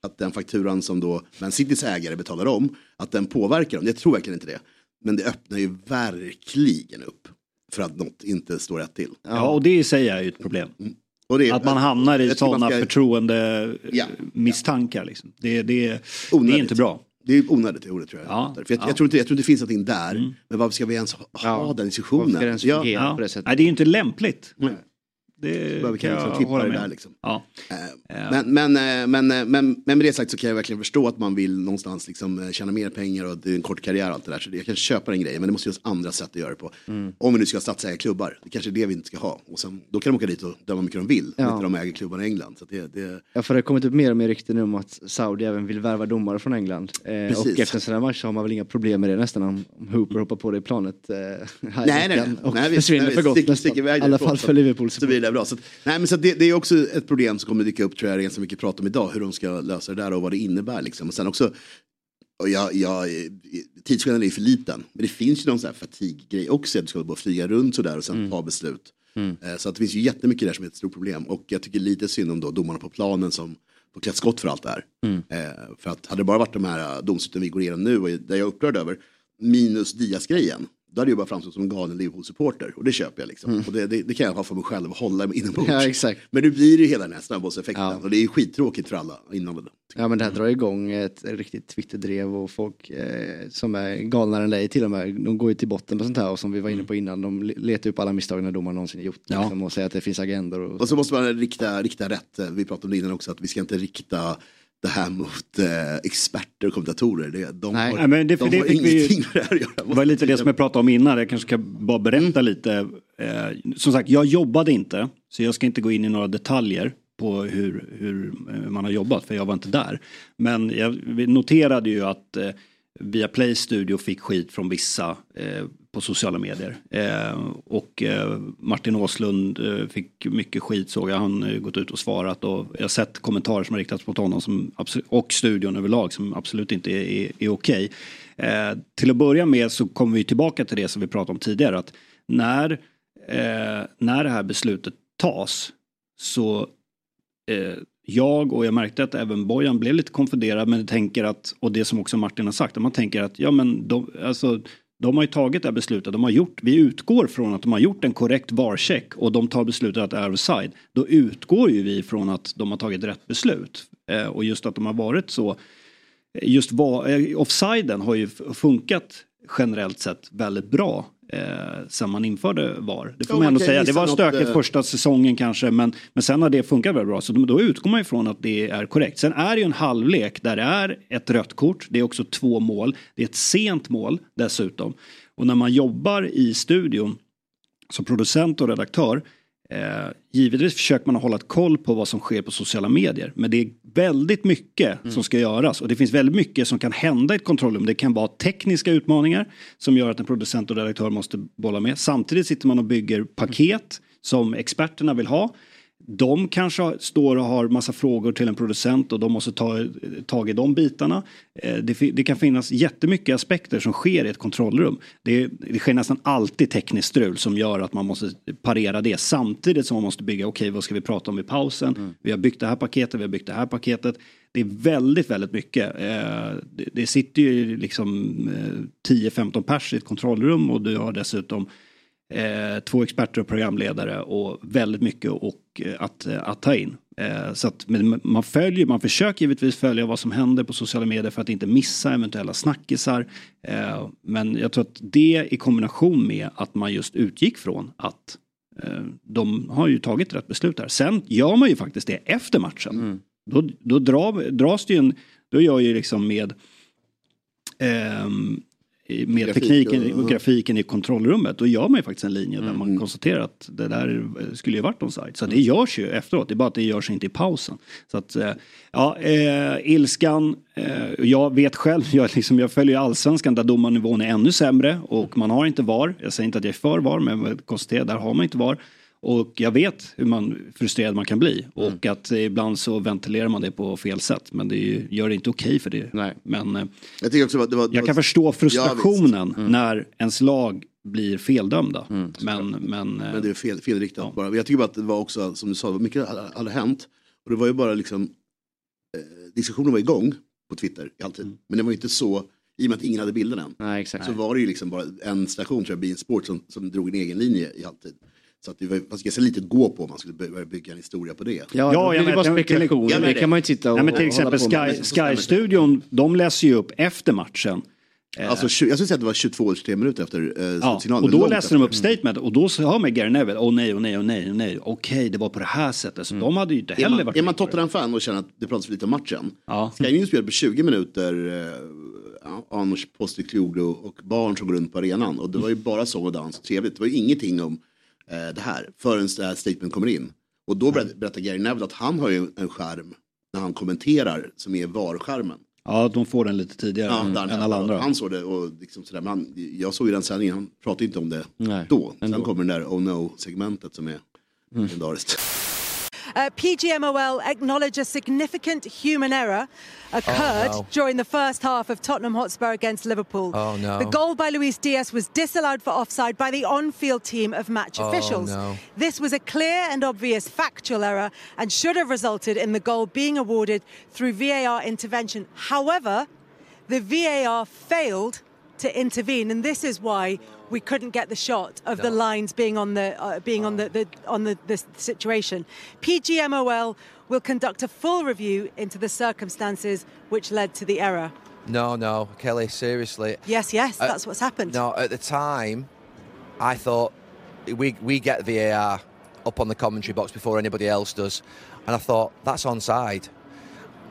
att den fakturan som då Man Citys ägare betalar om, att den påverkar dem. Jag tror verkligen inte det. Men det öppnar ju verkligen upp för att något inte står rätt till. Ja, och det i sig är ju ett problem. Och det att man hamnar i sådana ska- förtroende Ja. misstankar. Liksom. Det, det, det är inte bra. Det är onödigt det ordet tror jag. Ja, För jag, ja. jag, tror inte, jag tror inte det finns någonting där. Men varför ska vi ens ha, ha den diskussionen? Ja. Nej, det är ju inte lämpligt. Det kan liksom jag klippa hålla det med. där liksom. Ja. Men, men, men, men, men med det sagt så kan jag verkligen förstå att man vill någonstans liksom eh, tjäna mer pengar och det är en kort karriär och allt det där. Så jag kan köpa den grejen men det måste finnas andra sätt att göra det på. Om vi nu ska ha statsägarklubbar, det kanske är det vi inte ska ha. Och sen, då kan de åka dit och döma hur mycket de vill. Ja. Inte de äger klubbarna i England. Så det, det, Ja, för det har kommit upp mer och mer rykten om att Saudi även vill värva domare från England. Eh, och efter en sån här match har man väl inga problem med det nästan om, Hooper hoppar på det planet eh, här i Nej, nej, nej. och nej försvinner nej, för gott Stick- nästan. I alla fall för Liverpool. Det bra. Så, att- nej, men så det, det är också ett problem som kommer dyka upp tror jag ganska mycket prat om idag. Hur de ska lösa det där och vad det innebär. Liksom. Och sen också, och jag, jag, tidsskillnaden är för liten. Men det finns ju någon sån här fatigue-grej också. Att du ska bara flyga runt sådär och sen ta beslut. Eh, Så att det finns ju jättemycket där som är ett stort problem. Och jag tycker lite synd om då domarna på planen som får klä skott för allt det här. Eh, för att hade det bara varit de här eh, domsluten vi går igenom nu och där jag är upprörd över, minus Diaz-grejen, då hade jag bara framstått som en galen Liverpool-supporter. Och det köper jag liksom. Och det, det, det kan jag ha för mig själv och hålla mig inombords. Ja, exakt. Men nu blir det ju hela den här snabbbollseffekten. Och det är ju skittråkigt för alla inblandade. Ja men det här drar igång ett riktigt Twitter-drev och folk eh, som är galnare än dig till och med. De går ju till botten på sånt här och som vi var inne på innan. De le- letar upp alla misstag när domaren någonsin gjort. Ja. Liksom, och säger att det finns agender. Och... Och så måste man rikta, rikta rätt. Vi pratade om det innan också, att vi ska inte rikta det här mot eh, experter och kommentatorer. Det, de Nej. har, Nej, men det- de det har ingenting med det här att göra. Det var lite det som jag pratade om innan. Jag kanske ska bara berätta lite. Eh, som sagt, jag jobbade inte. Så jag ska inte gå in i några detaljer på hur, hur eh, man har jobbat. För jag var inte där. Men jag noterade ju att eh, via Play Studio fick skit från vissa eh, på sociala medier. Eh, och eh, Martin Åslund eh, fick mycket skit såg jag. Han eh, gått ut och svarat. Och jag har sett kommentarer som har riktats mot honom som, och studion överlag som absolut inte är, är, är okej. Eh, till att börja med så kommer vi tillbaka till det som vi pratade om tidigare. Att när, eh, när det här beslutet tas så eh, jag och jag märkte att även Bojan blev lite konfunderad men tänker att, och det som också Martin har sagt, att man tänker att ja men de, alltså, de har ju tagit det här beslutet, de har gjort, vi utgår från att de har gjort en korrekt VAR-check och de tar beslutet att det är offside. Då utgår ju vi från att de har tagit rätt beslut. Eh, och just att de har varit så, just va, eh, offsiden har ju funkat generellt sett väldigt bra eh, sen man införde VAR. Det får Ja, man ändå säga. Det var något, stökigt eh, första säsongen kanske men, men sen har det funkat väldigt bra. Så då, då utgår man ifrån att det är korrekt. Sen är det ju en halvlek där det är ett rött kort. Det är också två mål. Det är ett sent mål dessutom. Och när man jobbar i studion som producent och redaktör Eh, givetvis försöker man hålla ett koll på vad som sker på sociala medier. Men det är väldigt mycket som ska göras. Och det finns väldigt mycket som kan hända i ett kontrollrum. Det kan vara tekniska utmaningar som gör att en producent och redaktör måste bolla med. Samtidigt sitter man och bygger paket som experterna vill ha. De kanske står och har massa frågor till en producent och de måste ta tag i de bitarna. Eh, Det, det kan finnas jättemycket aspekter som sker i ett kontrollrum. Det, det sker nästan alltid tekniskt strul som gör att man måste parera det samtidigt som man måste bygga, okej vad ska vi prata om i pausen? Vi har byggt det här paketet, vi har byggt det här paketet. Det är väldigt, väldigt mycket. Eh, Det, sitter ju liksom eh, 10-15 pers i ett kontrollrum och du har dessutom eh, två experter och programledare och väldigt mycket och, eh, att, eh, att ta in. Eh, så att, men man följer, man försöker givetvis följa vad som händer på sociala medier för att inte missa eventuella snackisar. Eh, men jag tror att det i kombination med att man just utgick från att eh, de har ju tagit rätt beslut här. Sen gör man ju faktiskt det efter matchen. Då, då drar, dras det ju en, då gör ju liksom med ehm, med tekniken och- grafiken i kontrollrummet, då gör man ju faktiskt en linje där Mm. man konstaterar att det där eh, skulle ju varit onside. Så det görs ju efteråt, det är bara att det görs inte i pausen. Så att, eh, ja, eh, ilskan, eh, jag vet själv, jag, liksom, jag följer allsvenskan där domarnivån är ännu sämre och man har inte VAR. Jag säger inte att jag är för VAR, men jag konstaterar, där har man inte VAR. Och jag vet hur man, frustrerad man kan bli. Och att ibland så ventilerar man det på fel sätt. Men det ju, gör det inte okej för det. Men eh, Jag tycker också att det var, det jag var, kan förstå frustrationen Ja, visst. när ens lag blir feldömda. men, men, eh, Men det är fel, felriktat bara. Jag tycker bara att det var också, som du sa, mycket hade, hänt. Och det var ju bara liksom, eh, diskussionen var igång på Twitter i alltid. Men det var ju inte så, i och med att ingen hade bilden än. Nej, exakt. Så var det ju liksom bara en station, tror jag, Bein Sport, som, som drog en egen linje i alltid. Så att det var fanns ganska lite att gå på om man skulle börja bygga en historia på det. Ja, blir det bara spekulationer. Ja, det kan man ju inte sitta och Nej, men till och hålla exempel på med. Sky, Sky-studion, de läser ju upp efter matchen. Eh, Alltså, jag skulle säga att det var 22-23 minuter efter eh, Ja, slutsignalen. och då läser de upp statement och då hör man Gary Neville, åh nej, åh nej, åh nej, åh nej, okej det var på det här sättet. Så de hade ju inte Är heller man, varit är man. Tottenham-fan och känner att det pratas för lite om matchen. Ja. Sky News spelade på 20 minuter eh, ja, Anders Postecoglou och barn som går runt på arenan. Och det var ju bara sång och dans och trevligt. Det var ju ingenting om eh, det här förrän det här statement kommer in. Och då berätt- berättar Gary Neville att han har ju en skärm när han kommenterar som är VAR-skärmen. Ja, de får den lite tidigare Ja, än än alla andra. Han såg det och liksom sådär. Men han, jag såg ju den sändningen, han pratade inte om det Nej, då. Sen ändå. kommer den där Oh No-segmentet som är legendariskt. Uh, PGMOL acknowledge a significant human error occurred Oh, no. during the first half of Tottenham Hotspur against Liverpool. Oh, no. The goal by Luis Diaz was disallowed for offside by the on field team of match Oh, officials. no. This was a clear and obvious factual error and should have resulted in the goal being awarded through VAR intervention. However, the VAR failed to intervene, and this is why we couldn't get the shot of the lines being on the uh, being on the, the on the this situation. PGMOL will conduct a full review into the circumstances which led to the error. No, no, Kelly, seriously. Yes, yes, Uh, that's what's happened. No, at the time, I thought we we get VAR up on the commentary box before anybody else does, and I thought that's onside.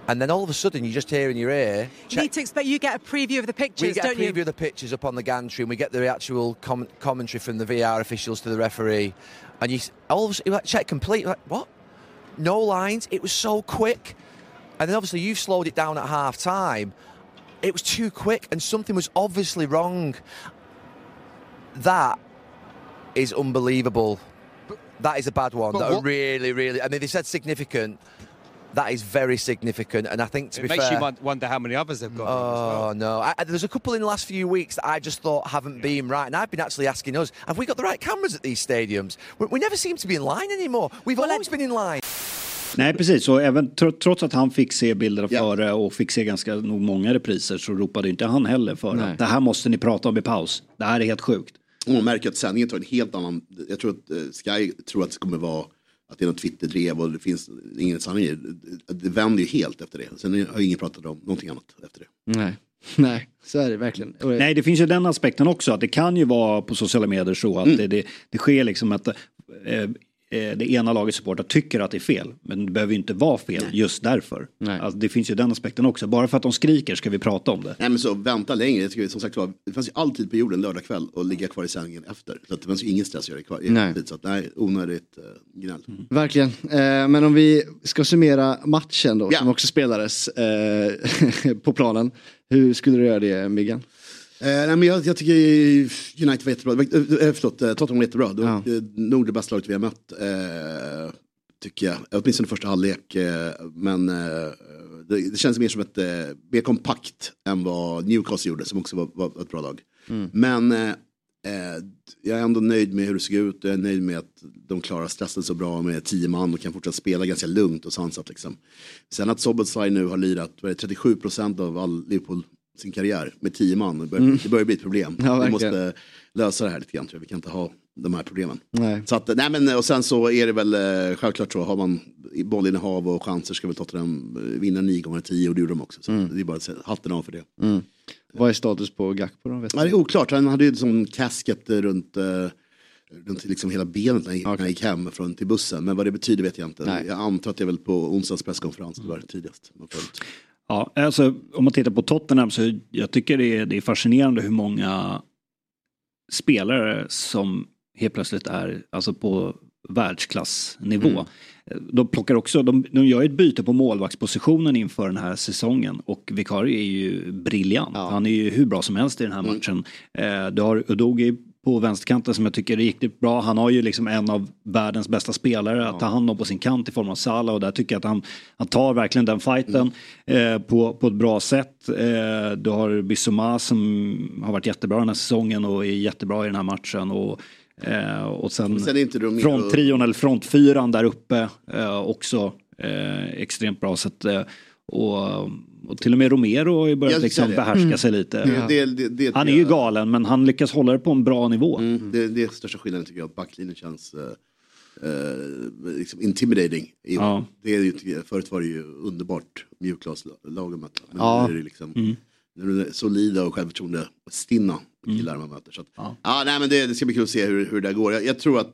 And then all of a sudden, you just hear in your ear. You need to expect you get a preview of the pictures, we get a don't preview you? of the pictures up on the gantry, and we get the actual com- commentary from the VR officials to the referee, and you all of a sudden you're like check complete. You're like what? No lines. It was so quick, and then obviously you've slowed it down at half time. It was too quick, and something was obviously wrong. That is unbelievable. That is a bad one. but That what- really, really. I mean, they said significant. That is very significant, and I think to It be makes fair, you won- wonder how many others they've got. Oh no! I, there's a couple in the last few weeks that I just thought haven't been right, and I've been actually asking us: Have we got the right cameras at these stadiums? We, we never seem to be in line anymore. We've always been in line. Nej, precis. Så även tro- trots att han fick se bilderna före och fick se ganska nog många repriser så ropade inte han heller för Nej. att det här måste ni prata om i paus. Det här är helt sjukt. Och man märker att sändningen tar en helt annan, jag tror att eh, Sky tror att det kommer vara att det är något Twitter-drev och det finns ingen sanning i det. Det vänder ju helt efter det. Sen har ju ingen pratat om någonting annat efter det. Nej. Nej, så är det verkligen. Nej, det finns ju den aspekten också. Att det kan ju vara på sociala medier så att det, det, det sker liksom att eh, det ena lagets supportrar tycker att det är fel. Men det behöver ju inte vara fel just därför. Alltså, det finns ju den aspekten också. Bara för att de skriker ska vi prata om det. Nej men så vänta längre, jag tycker, som sagt var, det fanns ju alltid på jorden lördag kväll och ligga kvar i sändningen efter. Så att det fanns ju ingen stress att göra det kvar i Nej. tid. Så att nej, onödigt uh, gnäll. Verkligen. Eh, men om vi ska summera matchen då, Ja. som också spelades eh, på planen. Hur skulle du göra det, Miggan? Eh, nej, men jag, jag tycker United var jättebra, Eh, eh, förlåt, eh, Tottenham var jättebra. Det var eh, nog det bästa laget vi har mött. Eh, tycker jag. Åtminstone första halvlek. Eh, men eh, det, det känns mer som ett, eh, mer kompakt än vad Newcastle gjorde som också var, var ett bra lag. Mm. Men eh, eh, jag är ändå nöjd med hur det såg ut. Jag är nöjd med att de klarar stressen så bra med tio man och kan fortsätta spela ganska lugnt och sansat. Liksom. Sen att Soboslaj nu har lirat vad är det, 37 procent av all Liverpool sin karriär med tio man. Det börjar, Mm. det börjar bli ett problem. Ja, vi måste lösa det här lite grann tror jag. Vi kan inte ha de här problemen. Nej. Så att, nej men och sen så är det väl eh, självklart så, har man bollinnehav och chanser ska väl Tottenham eh, vinna nio gånger tio och det gjorde de också. Så det är bara hatten av för det. Mm. Vad är status på Gakpo då? Ja, det är oklart, han hade ju en sån casket runt, eh, runt liksom hela benet när han, han gick hem från, till bussen. Men vad det betyder vet jag inte. Nej. Jag antar att det är väl på onsdagens presskonferens, var det tidigast. Ja, alltså om man tittar på Tottenham så jag tycker det är, det är fascinerande hur många spelare som helt plötsligt är alltså på världsklassnivå. Mm. De plockar också, de, de gör ett byte på målvaktspositionen inför den här säsongen och Vikario är ju briljant. Han är ju hur bra som helst i den här matchen. Eh, du har Udogi på vänsterkanten som jag tycker är riktigt bra. Han har ju liksom en av världens bästa spelare att ta hand om på sin kant i form av Salah och där tycker jag att han, han tar verkligen den fighten eh, på, på ett bra sätt. Eh, du har Bissoma som har varit jättebra den här säsongen och är jättebra i den här matchen. Och, eh, och sen, sen inte Romero- fronttrion eller frontfyran där uppe eh, också eh, extremt bra. Så att, eh, och, och till och med Romero har ju börjat liksom behärska Mm. sig lite. Det- det- det- han är ju galen men han lyckas hålla det på en bra nivå. Mm, det, är största skillnaden tycker jag, att backlinjen känns eh, eh, liksom intimidating. Ja. Det är ju, förut var det ju underbart mjukglaslag att möta. Men Ja. nu är det liksom Mm. nu är solida och självförtroende stinna killar man möter. Så att, ja. nej, men det, det ska bli kul att se hur, hur det där går. Jag, jag tror att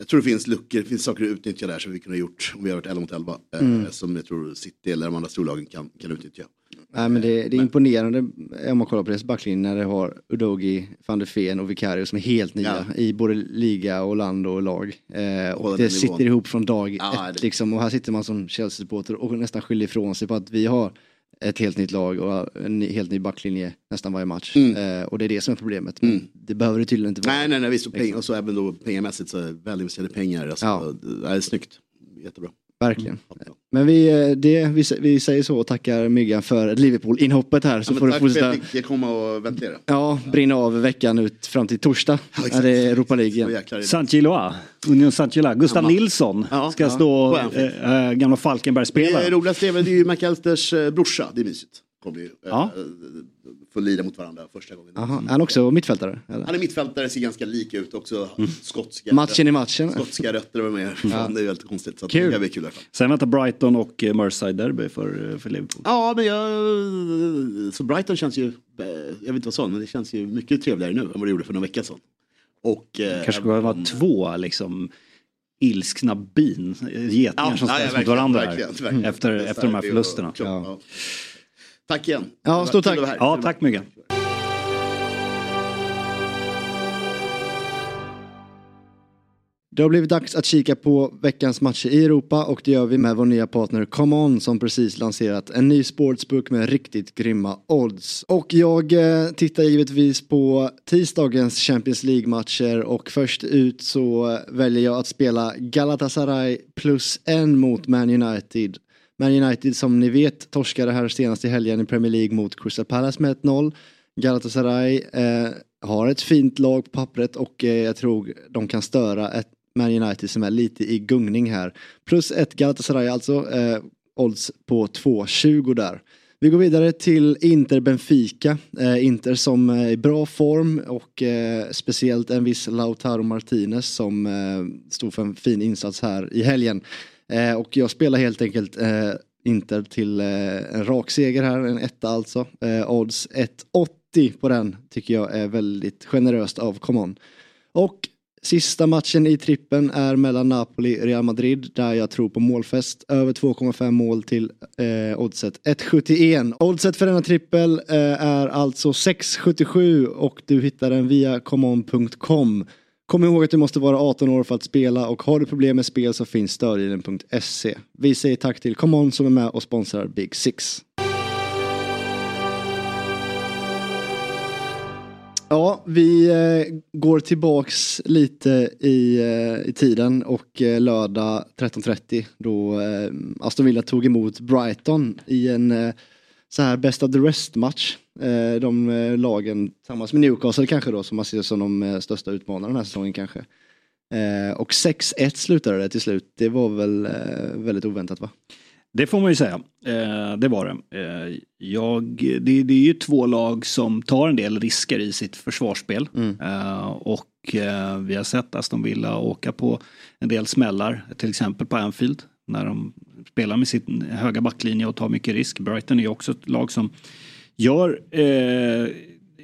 jag tror det finns luckor, det finns saker att utnyttja där som vi kunde ha gjort om vi har varit 11 mot 11. eh, Mm. Som jag tror City eller de andra storlagen kan, kan utnyttja. Nej men det, det är imponerande om man kollar på deras backlinje när det har Udogi, van der Ven och Vicario som är helt nya i både liga och land och lag. Eh, och det sitter ihop från dag Ja, ett det- liksom. Och här sitter man som Chelsea-supporter och nästan skyller ifrån sig på att vi har ett helt nytt lag och en helt ny backlinje nästan varje match. Eh, och det är det som är problemet. Men Det behöver det tydligen inte vara. Nej, nej, nej, visst. Och, peng, och så även då pengamässigt så är det väl investerade pengar. Alltså, Ja. det är snyggt. Jättebra. Verkligen. Men vi, eh, det, vi, vi säger så och tackar Myggan för Liverpool-inhoppet här. Så Ja, får men du tack för att fortsätta. jag fick komma och ventilera. Ja, brinna av veckan ut fram till torsdag. när det är Europa League. Saint-Gillois, Union Saint-Gillois. Gustav. Nilsson Ja, ska ja. stå, äh, äh, gamla Falkenberg-spelare. Det roligaste är väl det är ju McAlisters brorsa, det är mysigt. Kommer ju, Ja. Få lida mot varandra första gången. Aha. Är han också mittfältare? Eller? Han är mittfältare, ser ganska lik ut också. Skotska, Matchen i matchen. Skotska rötter och med. Ja. Det är väldigt konstigt. Så att Kul. Det kul. Sen väntar Brighton och eh, Merseyside-derby för, för Liverpool. Ja, men jag... Så Brighton känns ju, eh, jag vet inte vad sån, men det känns ju mycket trevligare nu än vad det gjorde för några veckor sedan. Och... eh, kanske ska vara två liksom ilskna bin, eh, getingar Ja, som ställs mot varandra verkligen, här. verkligen. Efter, efter de här förlusterna. Ja. Tack igen. Ja, stort tack. Ja, tack mycket. Det har blivit dags att kika på veckans matcher i Europa och det gör vi med vår nya partner ComeOn som precis lanserat en ny sportsbook med riktigt grymma odds. Och jag eh, tittar givetvis på tisdagens Champions League-matcher och först ut så väljer jag att spela Galatasaray plus en mot Man United. Man United som ni vet torskade här senast i helgen i Premier League mot Crystal Palace med 1-0. Galatasaray eh, har ett fint lag på pappret och eh, jag tror de kan störa ett Man United som är lite i gungning här. Plus ett Galatasaray alltså, eh, odds på 2,20 där. Vi går vidare till Inter Benfica. Eh, Inter som är i bra form och eh, speciellt en viss Lautaro Martinez som eh, stod för en fin insats här i helgen. Eh, och jag spelar helt enkelt eh, Inter till eh, en rak seger här, en etta alltså. Eh, odds 1,80 på den tycker jag är väldigt generöst av Common. Och sista matchen i trippen är mellan Napoli och Real Madrid där jag tror på målfest. Över 2,5 mål till eh, oddset 1,71. Oddset för denna trippel eh, är alltså 6,77 och du hittar den via common.com. Kom ihåg att du måste vara 18 år för att spela och har du problem med spel så finns stödlinjen.se. Vi säger tack till ComeOn som är med och sponsrar Big Six. Ja, vi eh, går tillbaks lite i, eh, i tiden och eh, lördag 13.30 då Aston Villa tog emot Brighton i en så här best of the rest match. Eh, de eh, lagen tillsammans med Newcastle kanske då som man ser som de eh, största utmanarna den här säsongen kanske. Och 6-1 slutade det till slut. Det var väl väldigt oväntat va? Det får man ju säga. Det var det. Jag, det. Det är ju två lag som tar en del risker i sitt försvarsspel. Eh, och vi har sett Aston Villa åka på en del smällar, till exempel på Anfield. När de spelar med sin höga backlinje och tar mycket risk. Brighton är ju också ett lag som gör eh,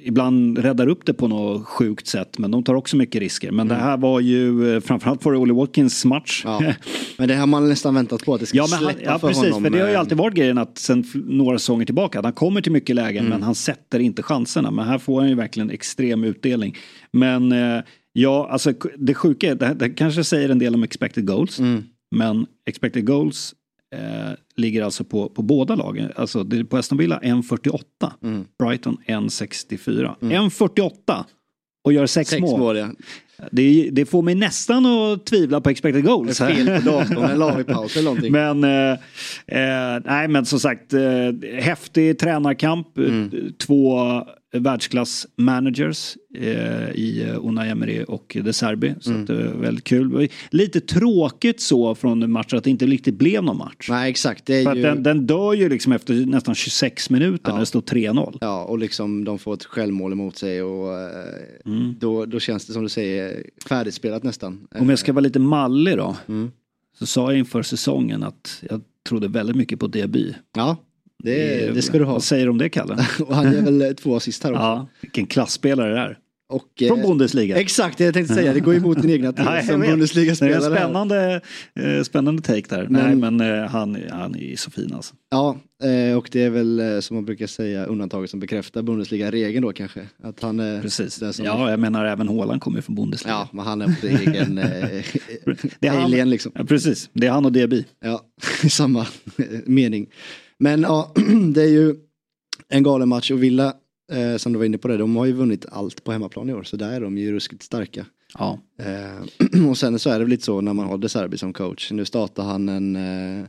ibland räddar upp det på något sjukt sätt men de tar också mycket risker. Men det här var ju eh, framförallt var det Olly Watkins match. Ja. Men det har man nästan väntat på att det ska Ja, men han, släppa ja för precis, honom. för det har ju eh, alltid varit grejen att sen några säsonger tillbaka, att han kommer till mycket lägen Mm. men han sätter inte chanserna. Men här får han ju verkligen extrem utdelning. Men eh, ja, alltså det sjuka är, det, det kanske säger en del om expected goals. Mm. Men expected goals eh, ligger alltså på, på båda lagen. Alltså det är på Aston Villa 1.48, Mm. Brighton 1.64. 1.48 och gör sex, Sex mål. mål, ja. Det, det får mig nästan att tvivla på expected goals. Det är fel på datorn eller någonting. Men, eh, eh, nej men som sagt, eh, häftig tränarkamp. Mm. Eh, Två världsklass-managers eh, i eh, Unai Emery och De Serbi. Så Mm. att det är väldigt kul. Lite tråkigt så från matchen att det inte riktigt blev någon match. Nej exakt, det är För ju... den, den dör ju liksom efter nästan 26 minuter när det står 3-0. Ja, och liksom de får ett självmål emot sig och eh, Mm. då, då känns det som du säger färdigspelat nästan. Om jag ska vara lite mallig då. Mm. Så sa jag inför säsongen att jag trodde väldigt mycket på Diaby. Ja, det, det ska du ha. Vad säger du om det Kalle? och han gör väl två assist här också. Ja, vilken klassspelare det är. Och, eh, Från Bundesliga. Exakt, det jag tänkte säga. Det går emot din egna jag som. Bundesliga-spelare. Det är spännande, eh, spännande take där. Men- Nej men eh, han, han är så fin alltså. Ja, eh, och det är väl eh, som man brukar säga undantaget som bekräftar Bundesliga-regeln då kanske. Att han är Precis. den som... Ja, jag menar även Haaland kommer ju från Bundesliga. Ja, men han är på egen eh, Det är han- alien liksom. Ja, precis, det är han och Diaby. Ja, samma mening. Men ja, det är ju en galen match och Villa, eh, som du var inne på det, de har ju vunnit allt på hemmaplan i år. Så där är de ju ruskigt starka. Ja. Eh, och sen så är det väl lite så när man har De Serbi som coach. Nu startar han en, eh,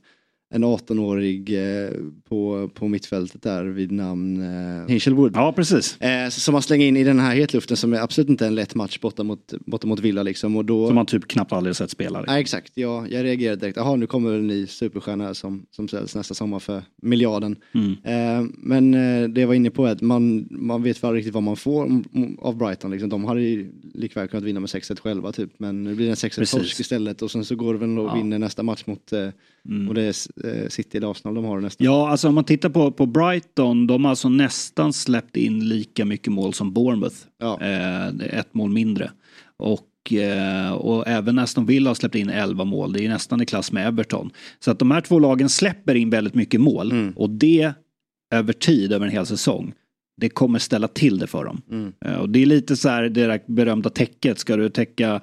en 18-årig eh, på, på mittfältet där vid namn eh, Hinchelwood. Ja, precis. Eh, som man slänger in i den här hetluften som är absolut inte en lätt match borta mot, borta mot Villa liksom. Och då... Som man typ knappt aldrig sett spela. Nej exakt, ja, jag reagerade direkt. Jaha, nu kommer en ny superstjärna som, som säljs nästa sommar för miljarden. Mm. Eh, men eh, det jag var inne på är att man, man vet väl riktigt vad man får av Brighton. Liksom. De hade ju likväl kunnat vinna med 6-1 själva typ. Men nu blir det en 6-1 Precis. torsk istället och sen så går det väl och Ja. vinner nästa match mot eh, och det är eh, City eller Arsenal de har nästa. Ja, alltså om man tittar på, på Brighton, de har alltså nästan släppt in lika mycket mål som Bournemouth. Ja. Eh, ett mål mindre. Och, eh, och även Aston Villa har släppt in 11 mål, det är nästan i klass med Everton. Så att de här två lagen släpper in väldigt mycket mål Mm. och det över tid, över en hel säsong, det kommer ställa till det för dem. Mm. Eh, Och det är lite så här det där berömda täcket, ska du täcka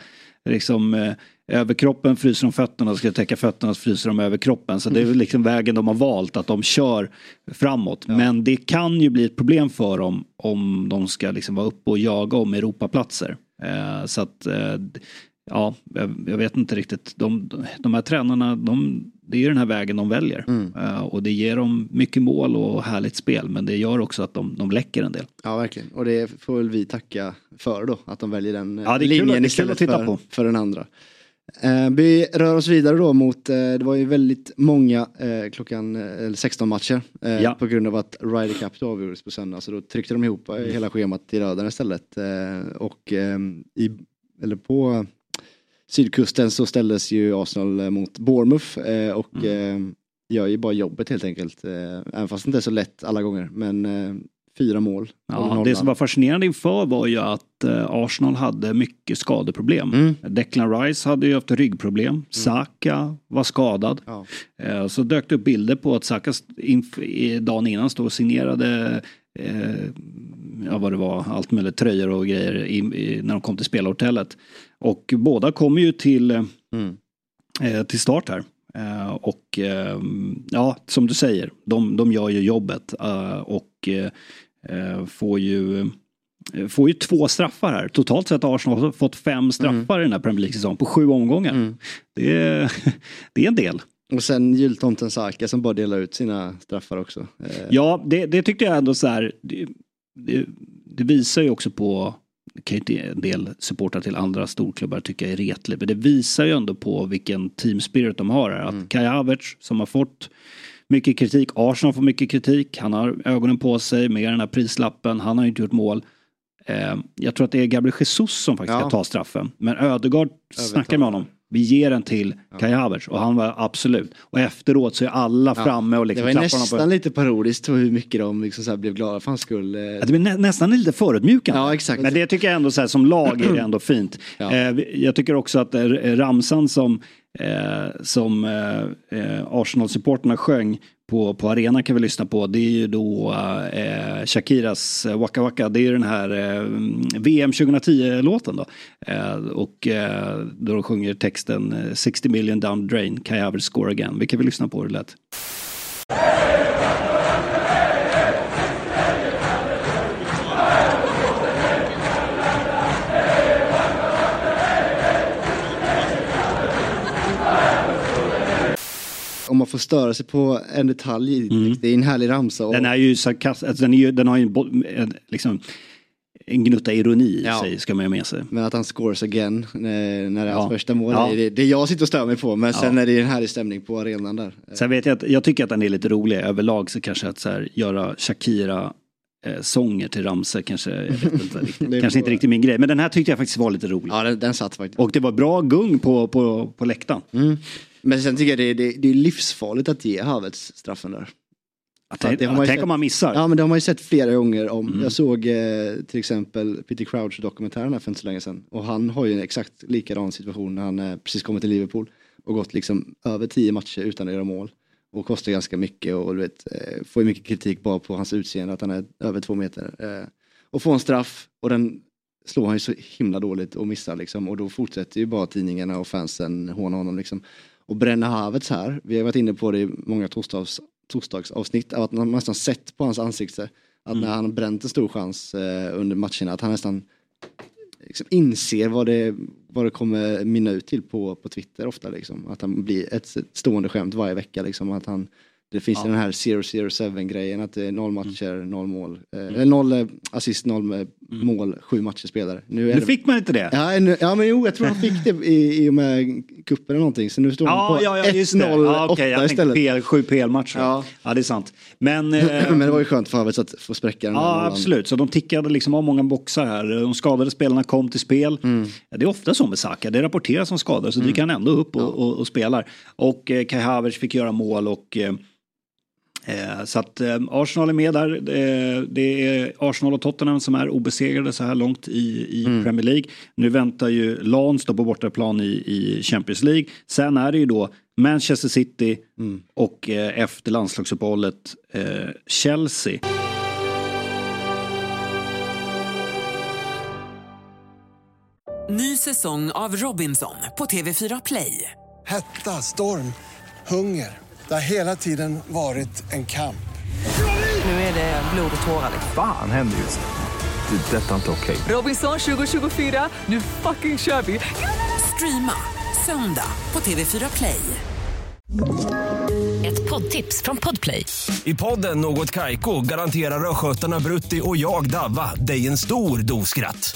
liksom eh, överkroppen fryser de fötterna, ska du täcka fötterna så fryser de över kroppen. Så det är väl liksom vägen de har valt, att de kör framåt. Men det kan ju bli ett problem för dem om de ska liksom vara uppe och jaga om Europaplatser. Eh, så att, eh, ja, jag, jag vet inte riktigt. De, de här tränarna, de, det är ju den här vägen de väljer. Eh, och det ger dem mycket mål och härligt spel. Men det gör också att de, de läcker en del. Ja verkligen, och det får väl vi tacka för då, att de väljer den Ja, linjen det är kul istället att titta för, på. för den andra. Eh, vi rör oss vidare då mot, eh, det var ju väldigt många klockan eh, eller 16 matcher eh, Ja. på grund av att Ryder Cup då avgjordes på söndag så då tryckte de ihop eh, hela schemat till lördagen istället. Och eh, i, eller på sydkusten så ställdes ju Arsenal eh, mot Bournemouth eh, och eh, gör ju bara jobbet helt enkelt. Även fast det inte är så lätt alla gånger men fyra mål. Ja, det som var fascinerande inför var ju att eh, Arsenal hade mycket skadeproblem. Mm. Declan Rice hade ju haft ryggproblem. Saka var skadad. Ja. Eh, Så dök det upp bilder på att Saka dagen innan stod och signerade eh, ja, vad det var, allt möjligt, tröjor och grejer i, i, när de kom till spelarhotellet. Och båda kom ju till, eh, Mm. eh, till start här. Eh, och eh, ja, som du säger, de, de gör ju jobbet eh, och eh, får ju får ju två straffar här. Totalt sett har Arsenal fått fem straffar i den här Premier League-säsongen på sju omgångar. Det, är, det är en del. Och sen jultomten Saka som bara delar ut sina straffar också. Ja, det, det tyckte jag ändå så här. Det, det, det visar ju också på, kan inte en del supportrar till andra storklubbar tycka är retlig, men det visar ju ändå på vilken team spirit de har här. Att Kai Havertz som har fått mycket kritik, Arsenal får mycket kritik, han har ögonen på sig med den här prislappen, han har ju inte gjort mål. Eh, jag tror att det är Gabriel Jesus som faktiskt Ja. ska ta straffen. Men Ödegaard snackar med honom. Vi ger den till Kai Havertz och han var absolut. Och efteråt så är alla Ja. framme och liksom det var på nästan lite parodiskt hur mycket de liksom så blev glada för hans skull. eh. Ja, det blir nä nästan lite förödmjukande. Ja, exakt. Men det tycker jag ändå så här, som lag är det ändå fint. Eh, vi- jag tycker också att eh, ramsan som, eh, som eh, eh, Arsenal-supporterna sjöng på, på arenan kan vi lyssna på. Det är ju då eh, Shakiras eh, Waka Waka. Det är ju den här eh, VM 2010-låten då. Eh, och eh, då de sjunger texten eh, 60 million down the drain, I ever score again. Vi kan väl lyssna på hur det lät. Får störa sig på en detalj, det är en härlig ramsa. Och, Den är ju sarkastisk, alltså den, är ju, den har ju en, en, liksom, en gnutta ironi i Ja. sig, ska man ju med sig. Men att han scores again eh, när det är hans Ja. första mål, Ja. det det, jag sitter och stör mig på. Men Ja. sen är det en härlig stämning på arenan där. Sen vet jag att, jag tycker att den är lite rolig överlag så kanske att så här, göra Shakira eh, sånger till ramsor kanske, inte, riktigt, kanske inte riktigt min grej. Men den här tyckte jag faktiskt var lite rolig. Ja, den, den satt faktiskt. Och det var bra gung på, på, på läktaren. Mm. Men sen tycker jag det, det, det är livsfarligt att ge Havertz straffen där. Att det har man tänk sett- om man missar. Ja men det har man ju sett flera gånger om. Mm. Jag såg eh, till exempel Peter Crouch dokumentären för inte så länge sedan. Och han har ju en exakt likadan situation när han eh, precis kommit till Liverpool. Och gått liksom över tio matcher utan att göra mål. Och kostar ganska mycket och du vet, eh, får ju mycket kritik bara på hans utseende att han är över två meter. Eh, och får en straff och den slår han ju så himla dåligt och missar liksom. Och då fortsätter ju bara tidningarna och fansen håna honom liksom. Och bränna Havertz här, vi har varit inne på det i många torsdags, torsdagsavsnitt, att man nästan sett på hans ansikte att när han bränt en stor chans eh, under matcherna, att han nästan liksom inser vad det, vad det kommer minna ut till på, på Twitter ofta. Liksom. Att han blir ett, ett stående skämt varje vecka. Liksom. Att han, det finns Ja. den här 007 grejen, att det är noll matcher, noll mål. Eh, eller noll eh, assist, noll eh, mål, sju matcher spelare. är Nu det- fick man inte det. Ja, nu, ja men jo, jag tror han fick det i, i och med kuppen eller någonting. Så nu står han Ja, på ja, ja, just det. 1-0 Ja, okej, jag 8 tänkte istället. PL, sju PL-matcher. Ja. ja, det är sant. Men, eh, Men det var ju skönt för Havertz att få spräcka den Ja, nollan. absolut. Så de tickade liksom av många boxar här. De skadade spelarna kom till spel. Mm. Det är ofta så med Saka. Det rapporteras som skador så dyker han ändå upp och, och, och spelar. Och eh, Kai Havertz fick göra mål och eh, så att eh, Arsenal är med där. Eh, det är Arsenal och Tottenham som är obesegrade så här långt i, i Mm. Premier League. Nu väntar ju Lans då på bortaplan i, i Champions League. Sen är det ju då Manchester City Mm. och eh, efter landslagsuppehållet eh, Chelsea. Ny säsong av Robinson på TV4 Play. Hetta, storm, hunger. Det har hela tiden varit en kamp. Nu är det blod och tårar. Fan händer just nu. Det. är Detta är inte okej. Robinson 2024, nu fucking kör vi! Streama söndag på TV4 Play. Ett poddtips från Podplay. I podden Något Kaiko garanterar östgötarna Brutti och jag, Davva, dig en stor dos skratt.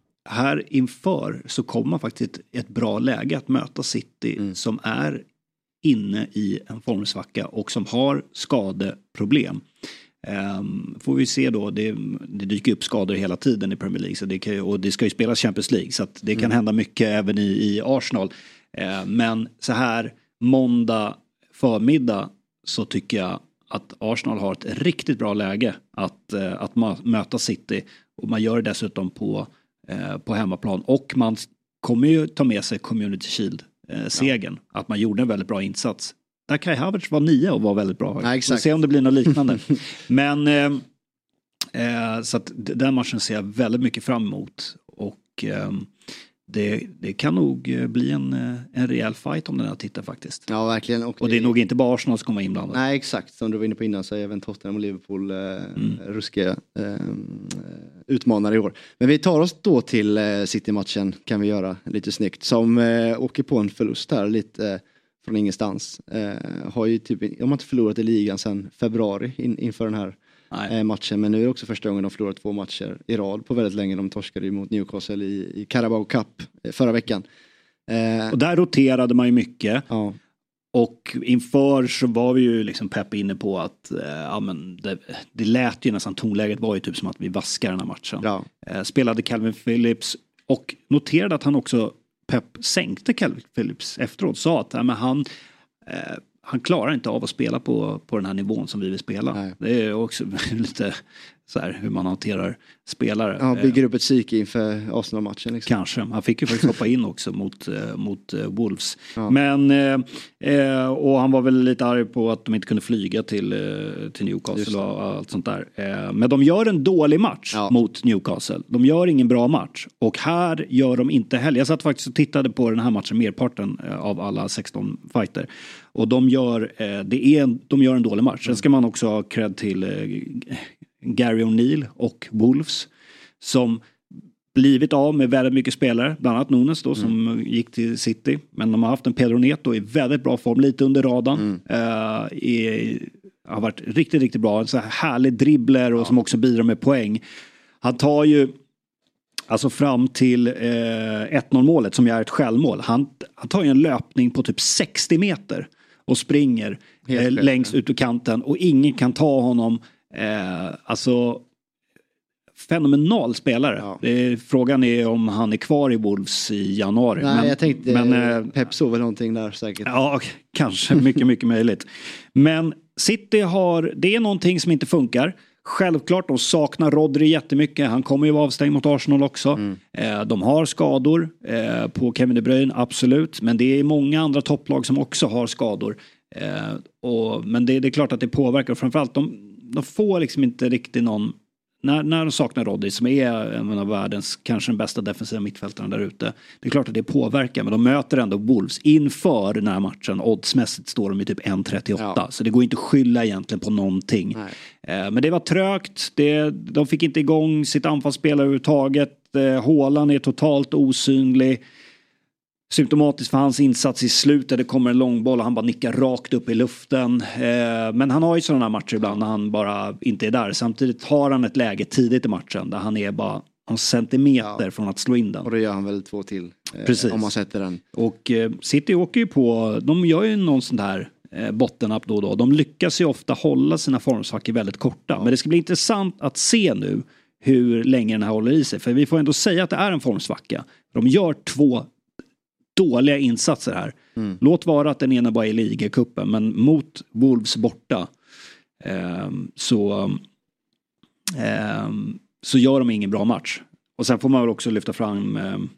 här inför så kommer man faktiskt ett, ett bra läge att möta City som är inne i en formsvacka och som har skadeproblem. Um, får vi se då, det, det dyker upp skador hela tiden i Premier League så det kan, och det ska ju spelas Champions League så det kan Mm. hända mycket även i, i Arsenal. Eh, men så här måndag förmiddag så tycker jag att Arsenal har ett riktigt bra läge att, eh, att möta City och man gör det dessutom på på hemmaplan. Och man kommer ju ta med sig Community Shield-segern. Att man gjorde en väldigt bra insats. Där Kai Havertz var nio och var väldigt bra. Ja, Vi exakt. får se om det blir något liknande. Men eh, eh, så att den matchen ser jag väldigt mycket fram emot. Och ehm, det, det kan nog eh, bli en, eh, en rejäl fight om den här titeln faktiskt. Ja, verkligen. Och det är nog inte bara Arsenal som kommer vara inblandade. Nej, exakt. Som du var inne på innan så är även Tottenham och Liverpool eh, Mm. ruskiga eh, utmanare i år. Men vi tar oss då till eh, City-matchen kan vi göra lite snyggt. Som eh, åker på en förlust här lite eh, från ingenstans. Eh, har ju typ, de har inte förlorat i ligan sedan februari in, inför den här eh, matchen. Men nu är det också första gången de förlorat två matcher i rad på väldigt länge. De torskade ju mot Newcastle i, i Carabao Cup förra veckan. Och där roterade man ju mycket. Och inför så var vi ju liksom pepp inne på att eh, ja, men det, det lät ju nästan, tonläget var ju typ som att vi vaskar den här matchen. Eh, spelade Calvin Phillips och noterade att han också, Pep sänkte Calvin Phillips efteråt, sa att ja, men han, eh, han klarar inte av att spela på, på den här nivån som vi vill spela. Det är också lite så här hur man hanterar spelare. ja, bygger upp ett psyke inför Arsenal-matchen. Liksom. Kanske. Han fick ju faktiskt hoppa in också mot, eh, mot eh, Wolves. Men, eh, eh, och han var väl lite arg på att de inte kunde flyga till, till Newcastle och allt sånt där. Eh, men de gör en dålig match mot Newcastle. De gör ingen bra match. Och här gör de inte heller. Jag satt faktiskt och tittade på den här matchen, merparten av alla 16 fighter. Och de gör, eh, det är de gör en dålig match. Sen ska man också ha cred till eh, Gary O'Neill och Wolves. Som blivit av med väldigt mycket spelare, bland annat Nunes då som gick till City. Men de har haft en Pedro Neto i väldigt bra form, lite under radarn. Eh, i, har varit riktigt, riktigt bra. En så här härlig dribbler och som också bidrar med poäng. Han tar ju, alltså fram till eh, 1-0 målet som ju är ett självmål. Han, han tar ju en löpning på typ 60 meter och springer eh, längst ut ur kanten och ingen kan ta honom. Eh, alltså fenomenal spelare. Det är, frågan är om han är kvar i Wolves i januari. Nej, men, jag tänkte men, eh, eh, Pep såg väl någonting där säkert. Ja, kanske. Mycket, mycket möjligt. Men City har, det är någonting som inte funkar. Självklart, de saknar Rodri jättemycket. Han kommer ju vara avstängd mot Arsenal också. Eh, de har skador eh, på Kevin De Bruyne, absolut. Men det är många andra topplag som också har skador. Eh, och, men det, det är klart att det påverkar. Och framförallt, de, de får liksom inte riktigt någon när, när de saknar Rodri som är en av världens, kanske den bästa defensiva mittfältaren där ute. Det är klart att det påverkar men de möter ändå Wolves inför den här matchen. Oddsmässigt står de i typ 1.38 så det går inte att skylla egentligen på någonting. Eh, men det var trögt, det, de fick inte igång sitt anfallsspel överhuvudtaget. Eh, Haaland är totalt osynlig. Symptomatiskt för hans insats i slutet, det kommer en långboll och han bara nickar rakt upp i luften. Eh, men han har ju sådana här matcher ibland när han bara inte är där. Samtidigt har han ett läge tidigt i matchen där han är bara en centimeter från att slå in den. Och då gör han väl två till. eh, Precis. Om man sätter den. Och eh, City åker ju på, de gör ju någon sån där bottennapp då och då. De lyckas ju ofta hålla sina formsvackor väldigt korta. Men det ska bli intressant att se nu hur länge den här håller i sig. För vi får ändå säga att det är en formsvacka. De gör två dåliga insatser här. Låt vara att den ena bara är i ligacupen, men mot Wolves borta ehm, så, ehm, så gör de ingen bra match. Och sen får man väl också lyfta fram ehm,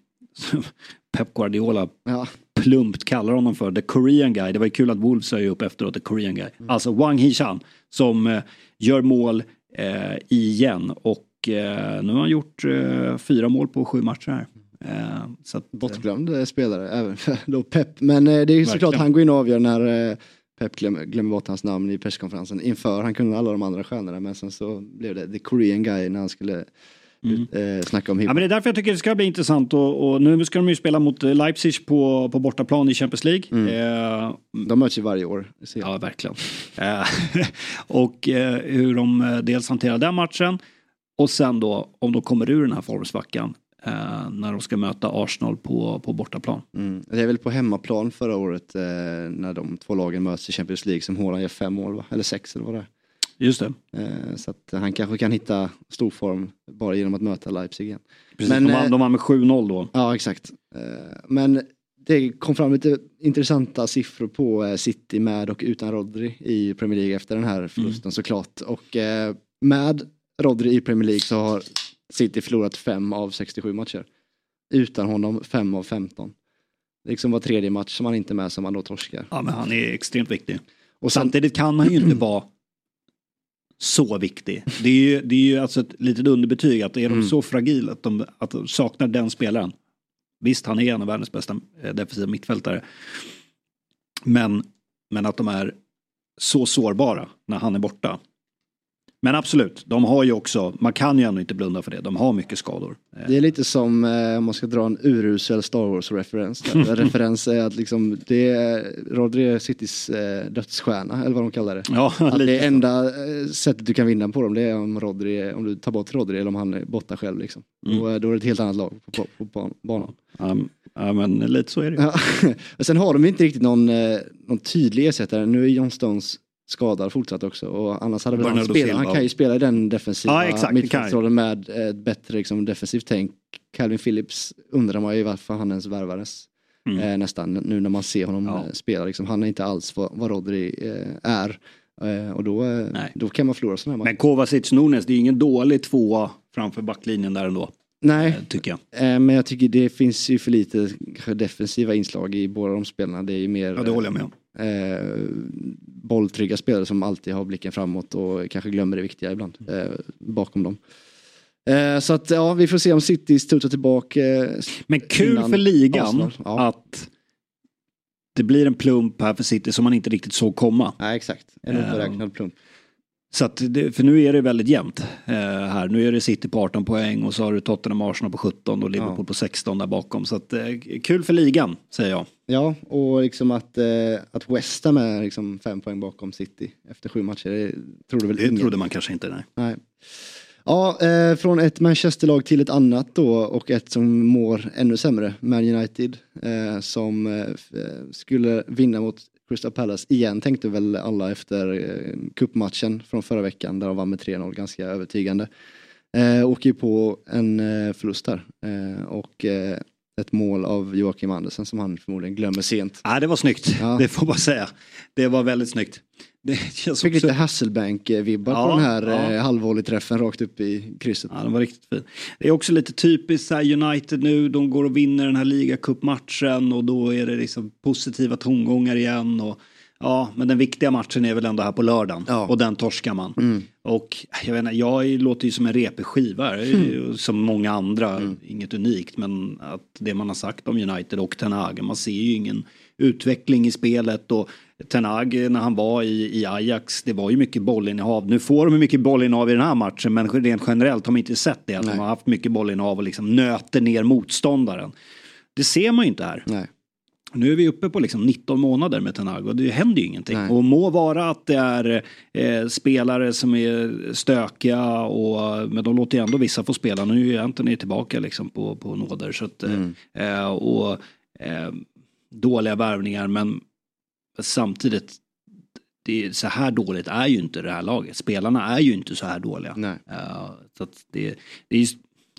Pep Guardiola plumpt kallar honom för the Korean guy. Det var ju kul att Wolves sa ju upp efteråt the Korean guy. Alltså Wang Hee-chan som eh, gör mål eh, igen och eh, nu har han gjort eh, fyra mål på sju matcher här. Eh, så att, Bortglömd spelare, även för då Pep. Men eh, det är ju såklart Verkligen. han går in och avgör när eh, Pep glömmer, glömmer bort hans namn i presskonferensen inför. Han kunde alla de andra stjärnorna men sen så blev det the Korean guy när han skulle eh, snacka om Ja, himlen. men det är därför jag tycker det ska bli intressant och, och nu ska de ju spela mot Leipzig på, på bortaplan i Champions League. Eh, de möts ju varje år. Ja, verkligen. Och eh, hur de dels hanterar den matchen och sen då om de kommer ur den här formsvackan eh, när de ska möta Arsenal på, på bortaplan. Mm. Det är väl på hemmaplan förra året eh, när de två lagen möts i Champions League som Haaland gör fem mål va? Eller sex eller vad det är. Just det. Eh, så att han kanske kan hitta stor form bara genom att möta Leipzig igen. Precis, de, vann, eh, de vann med 7-0 då. Ja, exakt. Eh, Men det kom fram lite intressanta siffror på eh, City med och utan Rodri i Premier League efter den här förlusten såklart. Och med Rodri i Premier League så har City förlorat fem av 67 matcher. Utan honom fem av 15. Liksom var tredje match som han inte är med som han då torskar. Ja, men han är extremt viktig. Och sen- Samtidigt kan han ju inte vara så viktig. Det är ju, det är ju alltså ett litet underbetyg att är de Mm. så fragila att de, att de saknar den spelaren. Visst, han är en av världens bästa eh, defensiva mittfältare. Men, men att de är så sårbara när han är borta. Men absolut, de har ju också, man kan ju ändå inte blunda för det, de har mycket skador. Det är lite som eh, om man ska dra en urusel Star Wars-referens. referens är att liksom, det är Rodri Citys eh, dödsstjärna, eller vad de kallar det. Ja, att lite det enda eh, sättet du kan vinna på dem det är om, Rodri, om du tar bort Rodri eller om han är borta själv. Liksom. Mm. Då, är- då är det ett helt annat lag på, på, på ban- banan. Ja, ja, men lite så är det ju. Och Sen har de inte riktigt någon, eh, någon tydlig ersättare. Nu är John Stones skadad fortsatt också och annars hade han spelat. Han kan ju spela i den defensiva Ja, mittfältsrollen med ett bättre liksom, defensivt tänk. Calvin Phillips undrar man ju varför han ens värvades. Mm. Eh, nästan nu när man ser honom Ja. eh, spela. Liksom, han är inte alls vad, vad Rodri eh, är. Eh, och då, eh, då kan man förlora sådana här matcher. Men Kovacic Nunes, det är ingen dålig tvåa framför backlinjen där ändå. Nej, eh, Tycker jag. men jag tycker det finns ju för lite defensiva inslag i båda de spelarna. Det är ju mer Ja, det håller jag med om. Eh, bolltrygga spelare som alltid har blicken framåt och kanske glömmer det viktiga ibland eh, bakom dem. Eh, så att ja, vi får se om City studsar tillbaka. Eh, Men kul för ligan. Ja. att det blir en plump här för City som man inte riktigt såg komma. Nej, exakt. En Eh, oberäknad plump. Så att det, för nu är det väldigt jämnt eh, här. Nu är det City på 18 poäng och så har du Tottenham och Arsenal på 17 och Liverpool Ja. på 16 där bakom. Så att, eh, kul för ligan, säger jag. Ja, och liksom att, eh, att West Ham är liksom fem poäng bakom City efter sju matcher. Det trodde väl Det ingen. trodde man kanske inte. Nej. Nej. Ja, eh, från ett Manchesterlag till ett annat då och ett som mår ännu sämre, Man United, eh, som eh, eh, skulle vinna mot Crystal Palace igen tänkte väl alla efter eh, cupmatchen från förra veckan där de vann med 3-0 ganska övertygande. Eh, åker ju på en eh, förlust här eh, och eh, ett mål av Joakim Andersen som han förmodligen glömmer sent. Ja, det var snyggt, Ja. det får man säga. Det var väldigt snyggt. Det känns Fick också... lite Hasselbank-vibbar Ja, på den här ja. eh, halvvolleyträffen rakt upp i krysset. Ja, den var riktigt fin. Det är också lite typiskt här United nu, de går och vinner den här ligacupmatchen och då är det liksom positiva tongångar igen. Och, ja, men den viktiga matchen är väl ändå här på lördagen och den torskar man. Mm. Och jag vet inte, jag låter ju som en repig skiva, Mm. som många andra, inget unikt, men att det man har sagt om United och Ten Hag, man ser ju ingen utveckling i spelet och Ten Hag när han var i, i Ajax, det var ju mycket bollinnehav. Nu får de mycket bollinnehav i den här matchen, men rent generellt har man inte sett det, att de har haft mycket bollinnehav och liksom nöter ner motståndaren. Det ser man ju inte här. Nej. Nu är vi uppe på liksom 19 månader med Ten Hag och det händer ju ingenting. Och må vara att det är eh, spelare som är stökiga och men de låter ju ändå vissa få spela. Nu är Anthony tillbaka liksom på, på nåder. Så att, eh, eh, och eh, dåliga värvningar men samtidigt det är, så här dåligt är ju inte det här laget. Spelarna är ju inte så här dåliga. Eh, så det, det är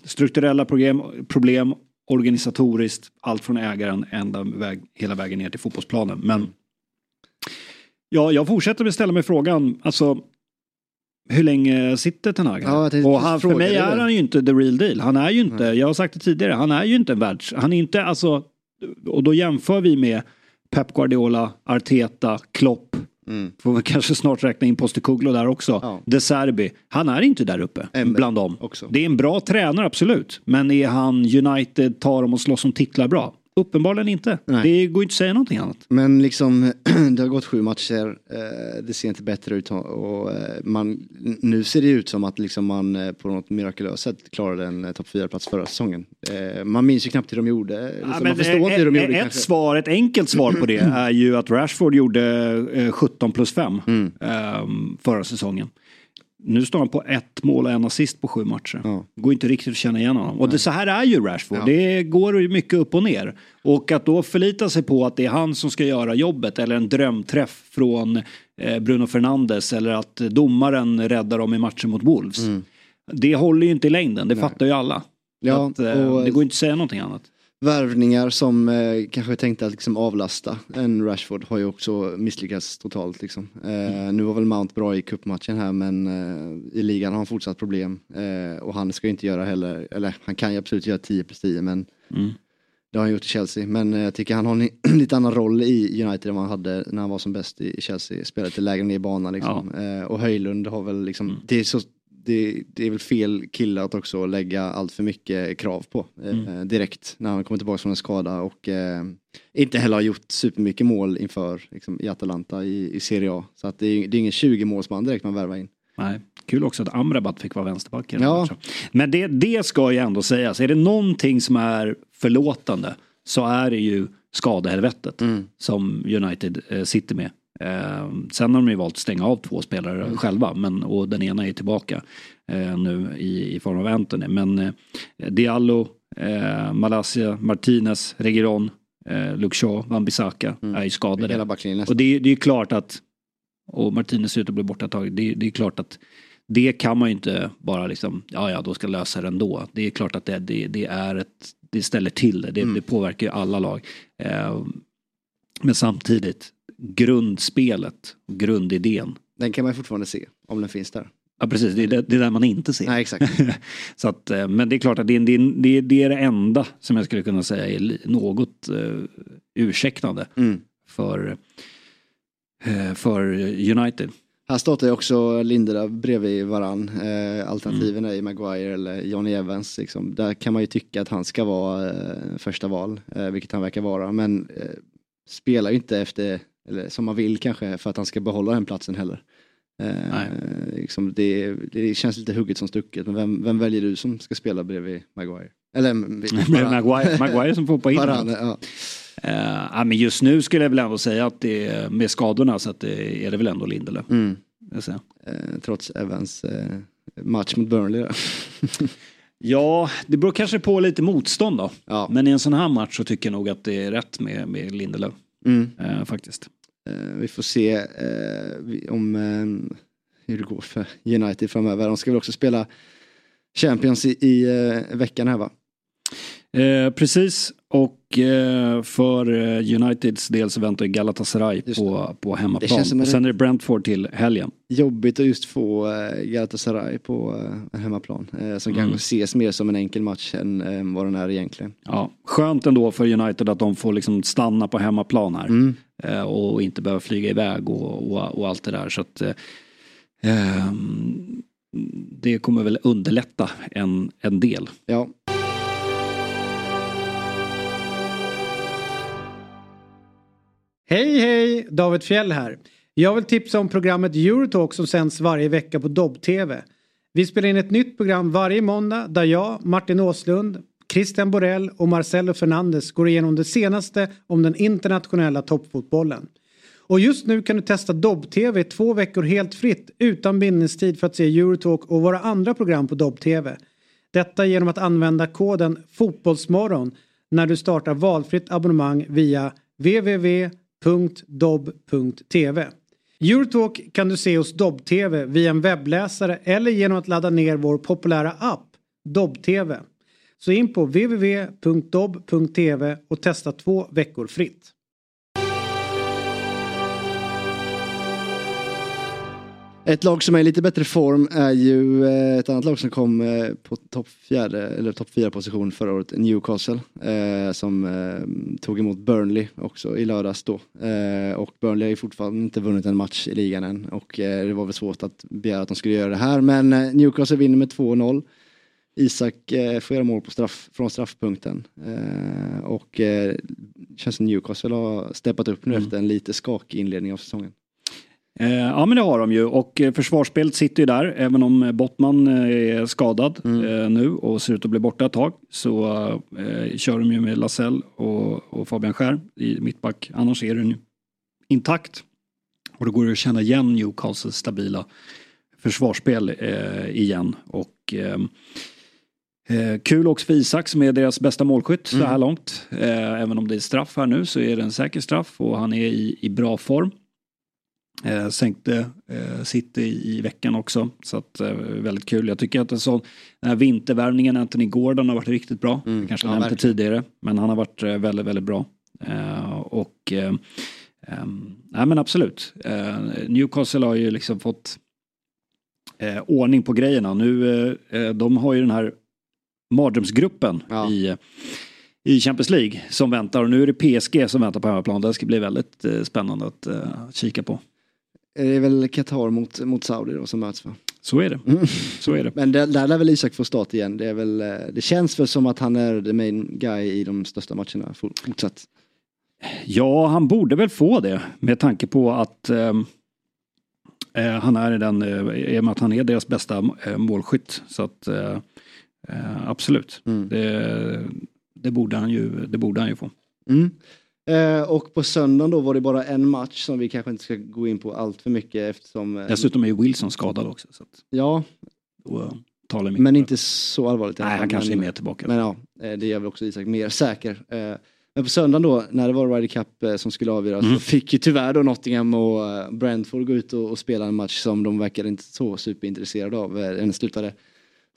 strukturella problem, problem organisatoriskt, allt från ägaren ända väg, hela vägen ner till fotbollsplanen. Men ja, jag fortsätter att ställa mig frågan, alltså hur länge sitter Ten Hag? Ja, Och han, för mig är han ju inte the real deal. Han är ju inte, jag har sagt det tidigare, han är ju inte en världs... Han är inte, alltså, och då jämför vi med Pep Guardiola, Arteta, Klopp. Mm. Får vi kanske snart räkna in Postecoglou där också. De Serbi. Han är inte där uppe bland dem. Det är en bra tränare absolut. Men är han United, tar dem och slåss om titlar bra? Uppenbarligen inte. Det går inte att säga någonting annat. Men liksom, det har gått sju matcher, eh, det ser inte bättre ut och eh, man, nu ser det ut som att liksom man eh, på något mirakulöst sätt klarade en topp 4-plats förra säsongen. Man minns ju knappt hur de gjorde, liksom, Ja, man förstår inte hur de gjorde ett kanske. svar, ett enkelt svar på det är ju att Rashford gjorde eh, 17 plus 5 Mm. ehm, förra säsongen. Nu står han på ett mål och en assist på sju matcher. Går inte riktigt att känna igen honom. Och det, så här är ju Rashford. Det går ju mycket upp och ner. Och att då förlita sig på att det är han som ska göra jobbet eller en drömträff från eh, Bruno Fernandes eller att domaren räddar dem i matchen mot Wolves. Det håller ju inte i längden, det fattar ju alla. Ja, att, eh, och- det går inte att säga någonting annat. Värvningar som eh, kanske tänkte att liksom avlasta en Rashford har ju också misslyckats totalt liksom. Eh, Nu var väl Mount bra i cupmatchen här men eh, i ligan har han fortsatt problem eh, och han ska inte göra heller, eller han kan ju absolut göra 10 plus 10 men Mm. det har han gjort i Chelsea. Men eh, jag tycker han har en lite annan roll i United än vad han hade när han var som bäst i Chelsea. Spelade lite lägre ner i banan liksom. Eh, och Höjlund har väl liksom, det, är så, det, det är väl fel kille att också lägga allt för mycket krav på eh, Mm. direkt när han kommer tillbaka från en skada och eh, inte heller har gjort supermycket mål inför liksom, i Atalanta i, i Serie A. Så att det är, det är ingen 20 målsman direkt man värvar in. Nej. Kul också att Amrabat fick vara vänsterback i Ja. Men det, det ska ju ändå sägas, är det någonting som är förlåtande så är det ju skadehelvetet som United eh, sitter med. Eh, sen har de ju valt att stänga av två spelare själva men, och den ena är tillbaka eh, nu i, i form av Anthony. Men eh, Diallo, eh, Malaysia, Martinez, Regiron, eh, Luke Shaw, Wan-Bissaka är ju skadade. Hela. Och det, det är ju klart att, och Martinez ser ut att bli borta ett tag, det, det är klart att det kan man ju inte bara liksom, ja ja då ska lösa det ändå. Det är klart att det, det, det är ett, det ställer till det, det, det påverkar ju alla lag. Eh, men samtidigt, grundspelet, grundidén. Den kan man fortfarande se om den finns där. Ja precis, det är det, det är där man inte ser. Nej exakt. Så att, eh, men det är klart att det, är- det, är- det, är- det enda som jag skulle kunna säga är något uh, ursäktande Mm. för, eh, för United. Här startar ju också Lindelöf bredvid varann. Eh, alternativen Mm. är Maguire eller Johnny Evans. Liksom. Där kan man ju tycka att han ska vara eh, första val, eh, vilket han verkar vara. Men eh, spelar ju inte efter, eller som man vill kanske, för att han ska behålla den platsen heller. Eh, liksom det, det känns lite hugget som stucket, men vem, vem väljer du som ska spela bredvid Maguire? Eller Maguire, Maguire som får hoppa in. Varane, ja. Eh, men just nu skulle jag väl ändå säga att det är med skadorna så att det är det väl ändå Lindelöf. Mm. Eh, trots Evans eh, match mot Burnley. Då. Ja, det beror kanske på lite motstånd då. Ja. Men i en sån här match så tycker jag nog att det är rätt med, med Lindelöf. Mm. Eh, faktiskt. Eh, vi får se eh, om eh, hur det går för United framöver. De ska väl också spela Champions i, i veckan här va? Eh, precis, och eh, för Uniteds del så väntar Galatasaray på, på Det hemmaplan. en- Och sen är det Brentford till helgen. Jobbigt att just få Galatasaray på hemmaplan. Eh, som Mm. kanske ses mer som en enkel match än vad den är egentligen. Ja, skönt ändå för United att de får liksom stanna på hemmaplan här. Mm. Eh, och inte behöva flyga iväg och, och, och allt det där. Så att, eh, det kommer väl underlätta en, en del. Ja. Hej hej! David Fjell här. Jag vill tipsa om programmet Eurotalk som sänds varje vecka på Dobb-TV. Vi spelar in ett nytt program varje måndag där jag, Martin Åslund, Christian Borell och Marcelo Fernandes går igenom det senaste om den internationella toppfotbollen. Och just nu kan du testa Dobb-TV i två veckor helt fritt utan bindningstid för att se Eurotalk och våra andra program på Dobb-TV. Detta genom att använda koden Fotbollsmorgon när du startar valfritt abonnemang via www.dobb.tv. Eurotalk kan du se hos Dobb-TV via en webbläsare eller genom att ladda ner vår populära app Dobb-TV. Så in på www.dobb.tv och testa två veckor fritt. Ett lag som är i lite bättre form är ju eh, ett annat lag som kom eh, på topp fjärde eller topp fyra position förra året, Newcastle. Eh, som eh, tog emot Burnley också i lördags då. Eh, och Burnley har ju fortfarande inte vunnit en match i ligan än. Och eh, det var väl svårt att begära att de skulle göra det här. Men Newcastle vinner med 2-0. Isak eh, får göra mål på straff, från straffpunkten. Eh, och eh, känns som Newcastle har steppat upp nu efter en lite skakig inledning av säsongen. Eh, ja men det har de ju och eh, försvarsspelet sitter ju där även om Bottman eh, är skadad eh, nu och ser ut att bli borta ett tag. Så kör de ju med Lasell och, och Fabian Skär i mittback. Annars är den ju intakt. Och då går det att känna igen Newcastles stabila försvarsspel igen. Och Eh, kul också för Isak som är deras bästa målskytt så här långt. Eh, även om det är straff här nu så är det en säker straff och han är i, i bra form. Eh, sänkte eh, City i, i veckan också. Så att, eh, väldigt kul. Jag tycker att en sån, den här vintervärvningen, Anthony Gordon har varit riktigt bra. Mm. Kanske Ja, nämnt det tidigare. Men han har varit eh, väldigt, väldigt bra. Eh, och eh, ehm, nej men absolut. Newcastle har ju liksom fått ordning på grejerna. Nu, de har ju den här mardrömsgruppen i, i Champions League som väntar och nu är det PSG som väntar på hemmaplan. Det ska bli väldigt eh, spännande att eh, kika på. Det är väl Qatar mot, mot Saudi då som möts va? Så är det. Så är det. Men där, där lär väl Isak få start igen. Det, är väl, eh, det känns väl som att han är the main guy i de största matcherna for- fortsatt. Ja, han borde väl få det med tanke på att ehm, eh, han är den, eh, i och med att han är deras bästa eh, målskytt. Så att eh, eh, absolut, det, det, borde han ju, det borde han ju få. Mm. Eh, och på söndagen då var det bara en match som vi kanske inte ska gå in på allt för mycket eftersom... Eh, Dessutom är ju Wilson skadad också. Så att Ja, då talar mycket. men inte så allvarligt. Nej, han kanske men, är mer tillbaka. Men ja, eh, det gör väl också Isak mer säker. Eh, Men på söndagen då, när det var Ryder Cup eh, som skulle avgöras, Mm. så fick ju tyvärr då Nottingham och Brentford gå ut och, och spela en match som de verkade inte så superintresserade av. Den slutade,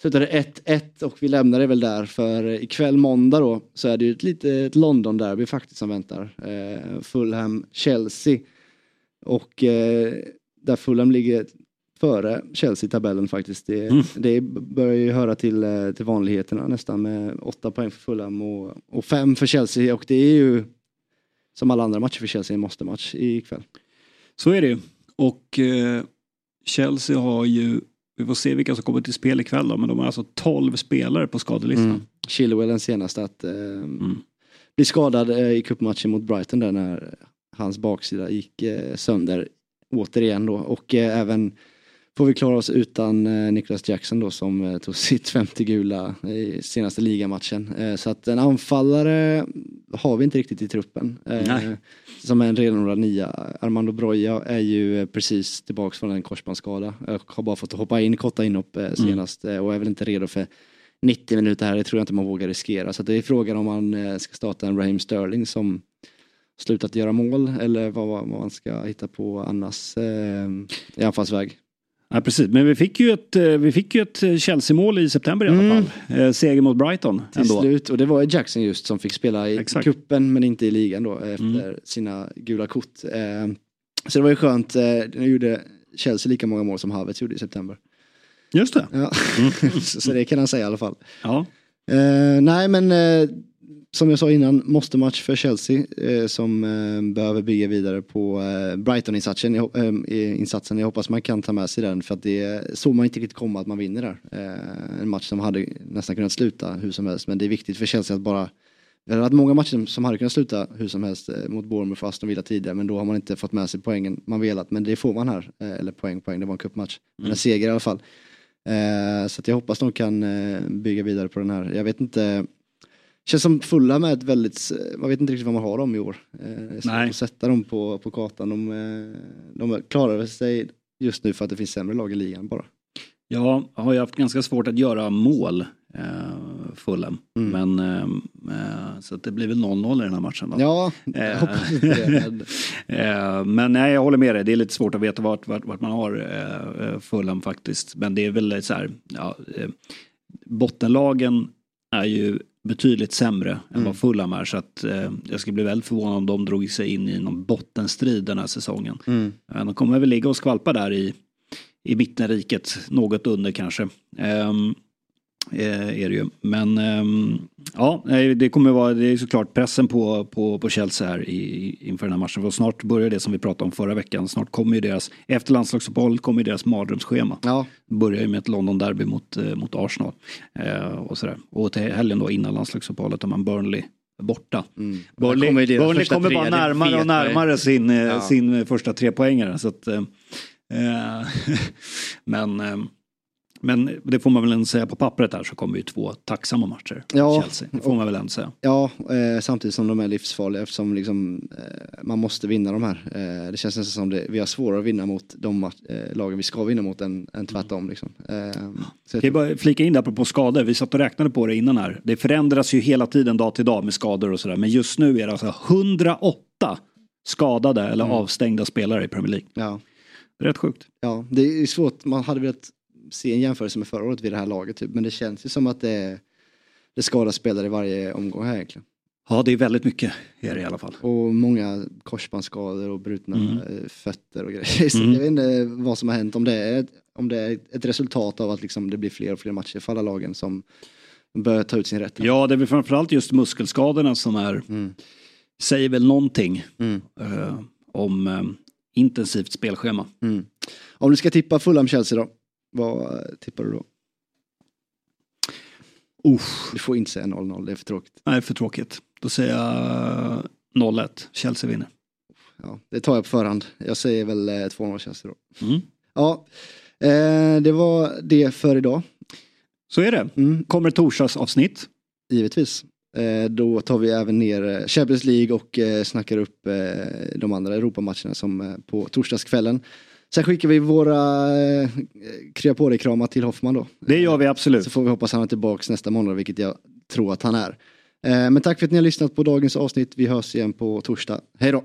slutade 1-1 och vi lämnade väl där för ikväll måndag då så är det ju ett litet London-derby faktiskt som väntar. Eh, Fulham-Chelsea. Och eh, där Fulham ligger före Chelsea i tabellen faktiskt. Det, Mm. det börjar ju höra till, eh, till vanligheterna nästan med åtta poäng för Fulham och, och fem för Chelsea och det är ju som alla andra matcher för Chelsea en måste-match ikväll. Så är det ju. Och eh, Chelsea har ju, vi får se vilka som kommer till spel ikväll då, men de har alltså 12 spelare på skadelistan. Mm. Chilwell den senaste att eh, bli skadad eh, i cupmatchen mot Brighton där när hans baksida gick eh, sönder återigen då och eh, även får vi klara oss utan eh, Nicholas Jackson då som eh, tog sitt femte gula i senaste ligamatchen. Eh, så att en anfallare har vi inte riktigt i truppen. Eh, Nej. som är en renodlad nia. Armando Broja är ju eh, precis tillbaks från en korsbandsskada och har bara fått hoppa in korta inhopp eh, senast eh, och är väl inte redo för 90 minuter här, det tror jag inte man vågar riskera. Så det är frågan om man eh, ska starta en Raheem Sterling som slutat göra mål eller vad, vad man ska hitta på annars eh, i anfallsväg. Ja, precis, men vi fick ju ett, eh, vi fick ju ett eh, Chelsea-mål i september i alla Mm. fall. Eh, seger mot Brighton Till ändå. slut, och det var Jackson just som fick spela i Exakt. kuppen men inte i ligan då efter sina gula kort. Eh, så det var ju skönt, eh, nu gjorde Chelsea lika många mål som Havertz gjorde i september. Just det. Ja. så, så det kan han säga i alla fall. Ja. Nej men som jag sa innan, måste match för Chelsea eh, som eh, behöver bygga vidare på eh, Brighton-insatsen. Jag, eh, insatsen. jag hoppas man kan ta med sig den för att det såg man inte riktigt komma att man vinner där. Eh, en match som hade nästan kunnat sluta hur som helst men det är viktigt för Chelsea att bara det har varit många matcher som hade kunnat sluta hur som helst eh, mot Bournemouth och Aston Villa tidigare men då har man inte fått med sig poängen man velat men det får man här. Eller poäng, poäng, det var en cupmatch. Men Mm. en seger i alla fall. Så jag hoppas de kan bygga vidare på den här. Jag vet inte. Känns som fulla med ett väldigt, eh, man vet inte riktigt vad man har dem i år. Eh, Nej. att sätta dem på, på kartan. De, eh, de klarar sig just nu för att det finns sämre lag i ligan bara. Jag har ju haft ganska svårt att göra mål, eh, Fulham. Mm. Men, eh, eh, så det blir väl 0-0 i den här matchen. Då. Ja, jag hoppas det. Men, Eh, Men nej, jag håller med dig. Det är lite svårt att veta vart, vart, vart man har eh, Fulham faktiskt. Men det är väl så här, ja, bottenlagen är ju betydligt sämre än Mm. vad Fulham är. Så att eh, jag skulle bli väldigt förvånad om de drog sig in i någon bottenstrid den här säsongen. Mm. Eh, De kommer väl ligga och skvalpa där i, i mittenriket, något under kanske. Eh, är det ju. Men ehm, ja, det kommer vara, det är såklart pressen på, på, på Chelsea här i, inför den här matchen. För snart börjar det som vi pratade om förra veckan. Snart kommer ju deras, efter landslagsuppehållet kommer ju deras mardrömsschema. Ja. Börjar ju med ett London-derby mot, eh, mot Arsenal. Eh, och, sådär. och till helgen då innan landslagsuppehållet har man Burnley borta. Mm. Burnley, kommer Burnley kommer bara närmare och närmare sin, eh, Ja. sin eh, första trepoängare. Så att, eh, eh, men, eh, men det får man väl ändå säga på pappret här så kommer ju två tacksamma matcher. Ja. Chelsea. Det får man väl ändå säga. Ja, eh, samtidigt som de är livsfarliga eftersom liksom, eh, man måste vinna de här. Eh, det känns nästan som det, vi har svårare att vinna mot de eh, lagen vi ska vinna mot än, än tvärtom. Liksom. Eh, så jag Kan bara flika in där apropå skador. Vi satt och räknade på det innan här. Det förändras ju hela tiden dag till dag med skador och sådär. Men just nu är det alltså 108 skadade eller avstängda spelare i Premier League. Ja. Rätt sjukt. Ja, det är svårt. Man hade velat se en jämförelse med förra året vid det här laget typ. Men det känns ju som att det, det skadas spelare i varje omgång här egentligen. Ja, det är väldigt mycket är det i alla fall. Och många korsbandsskador och brutna Mm. eh, fötter och grejer. Så Mm. Jag vet inte vad som har hänt. Om det är, om det är ett resultat av att liksom det blir fler och fler matcher för alla lagen som börjar ta ut sin rätt. Ja, det är väl framförallt just muskelskadorna som är, säger väl någonting eh, om eh, intensivt spelschema. Mm. Om du ska tippa Fulham-Chelsea då? Vad eh, tippar du då? Uff. Du får inte säga 0-0, det är för tråkigt. Nej, för tråkigt. Då säger jag 0-1. Chelsea vinner. Ja, det tar jag på förhand. Jag säger väl eh, 2-0 Chelsea då. Mm. Ja, eh, det var det för idag. Så är det. Kommer torsdagsavsnitt. Givetvis. Eh, då tar vi även ner eh, Champions League och eh, snackar upp eh, de andra Europamatcherna som eh, på torsdagskvällen. Sen skickar vi våra eh, krya på dig kramar till Hoffman då. Det gör vi absolut. Så får vi hoppas han är tillbaks nästa måndag, vilket jag tror att han är. Eh, men tack för att ni har lyssnat på dagens avsnitt. Vi hörs igen på torsdag. Hej då!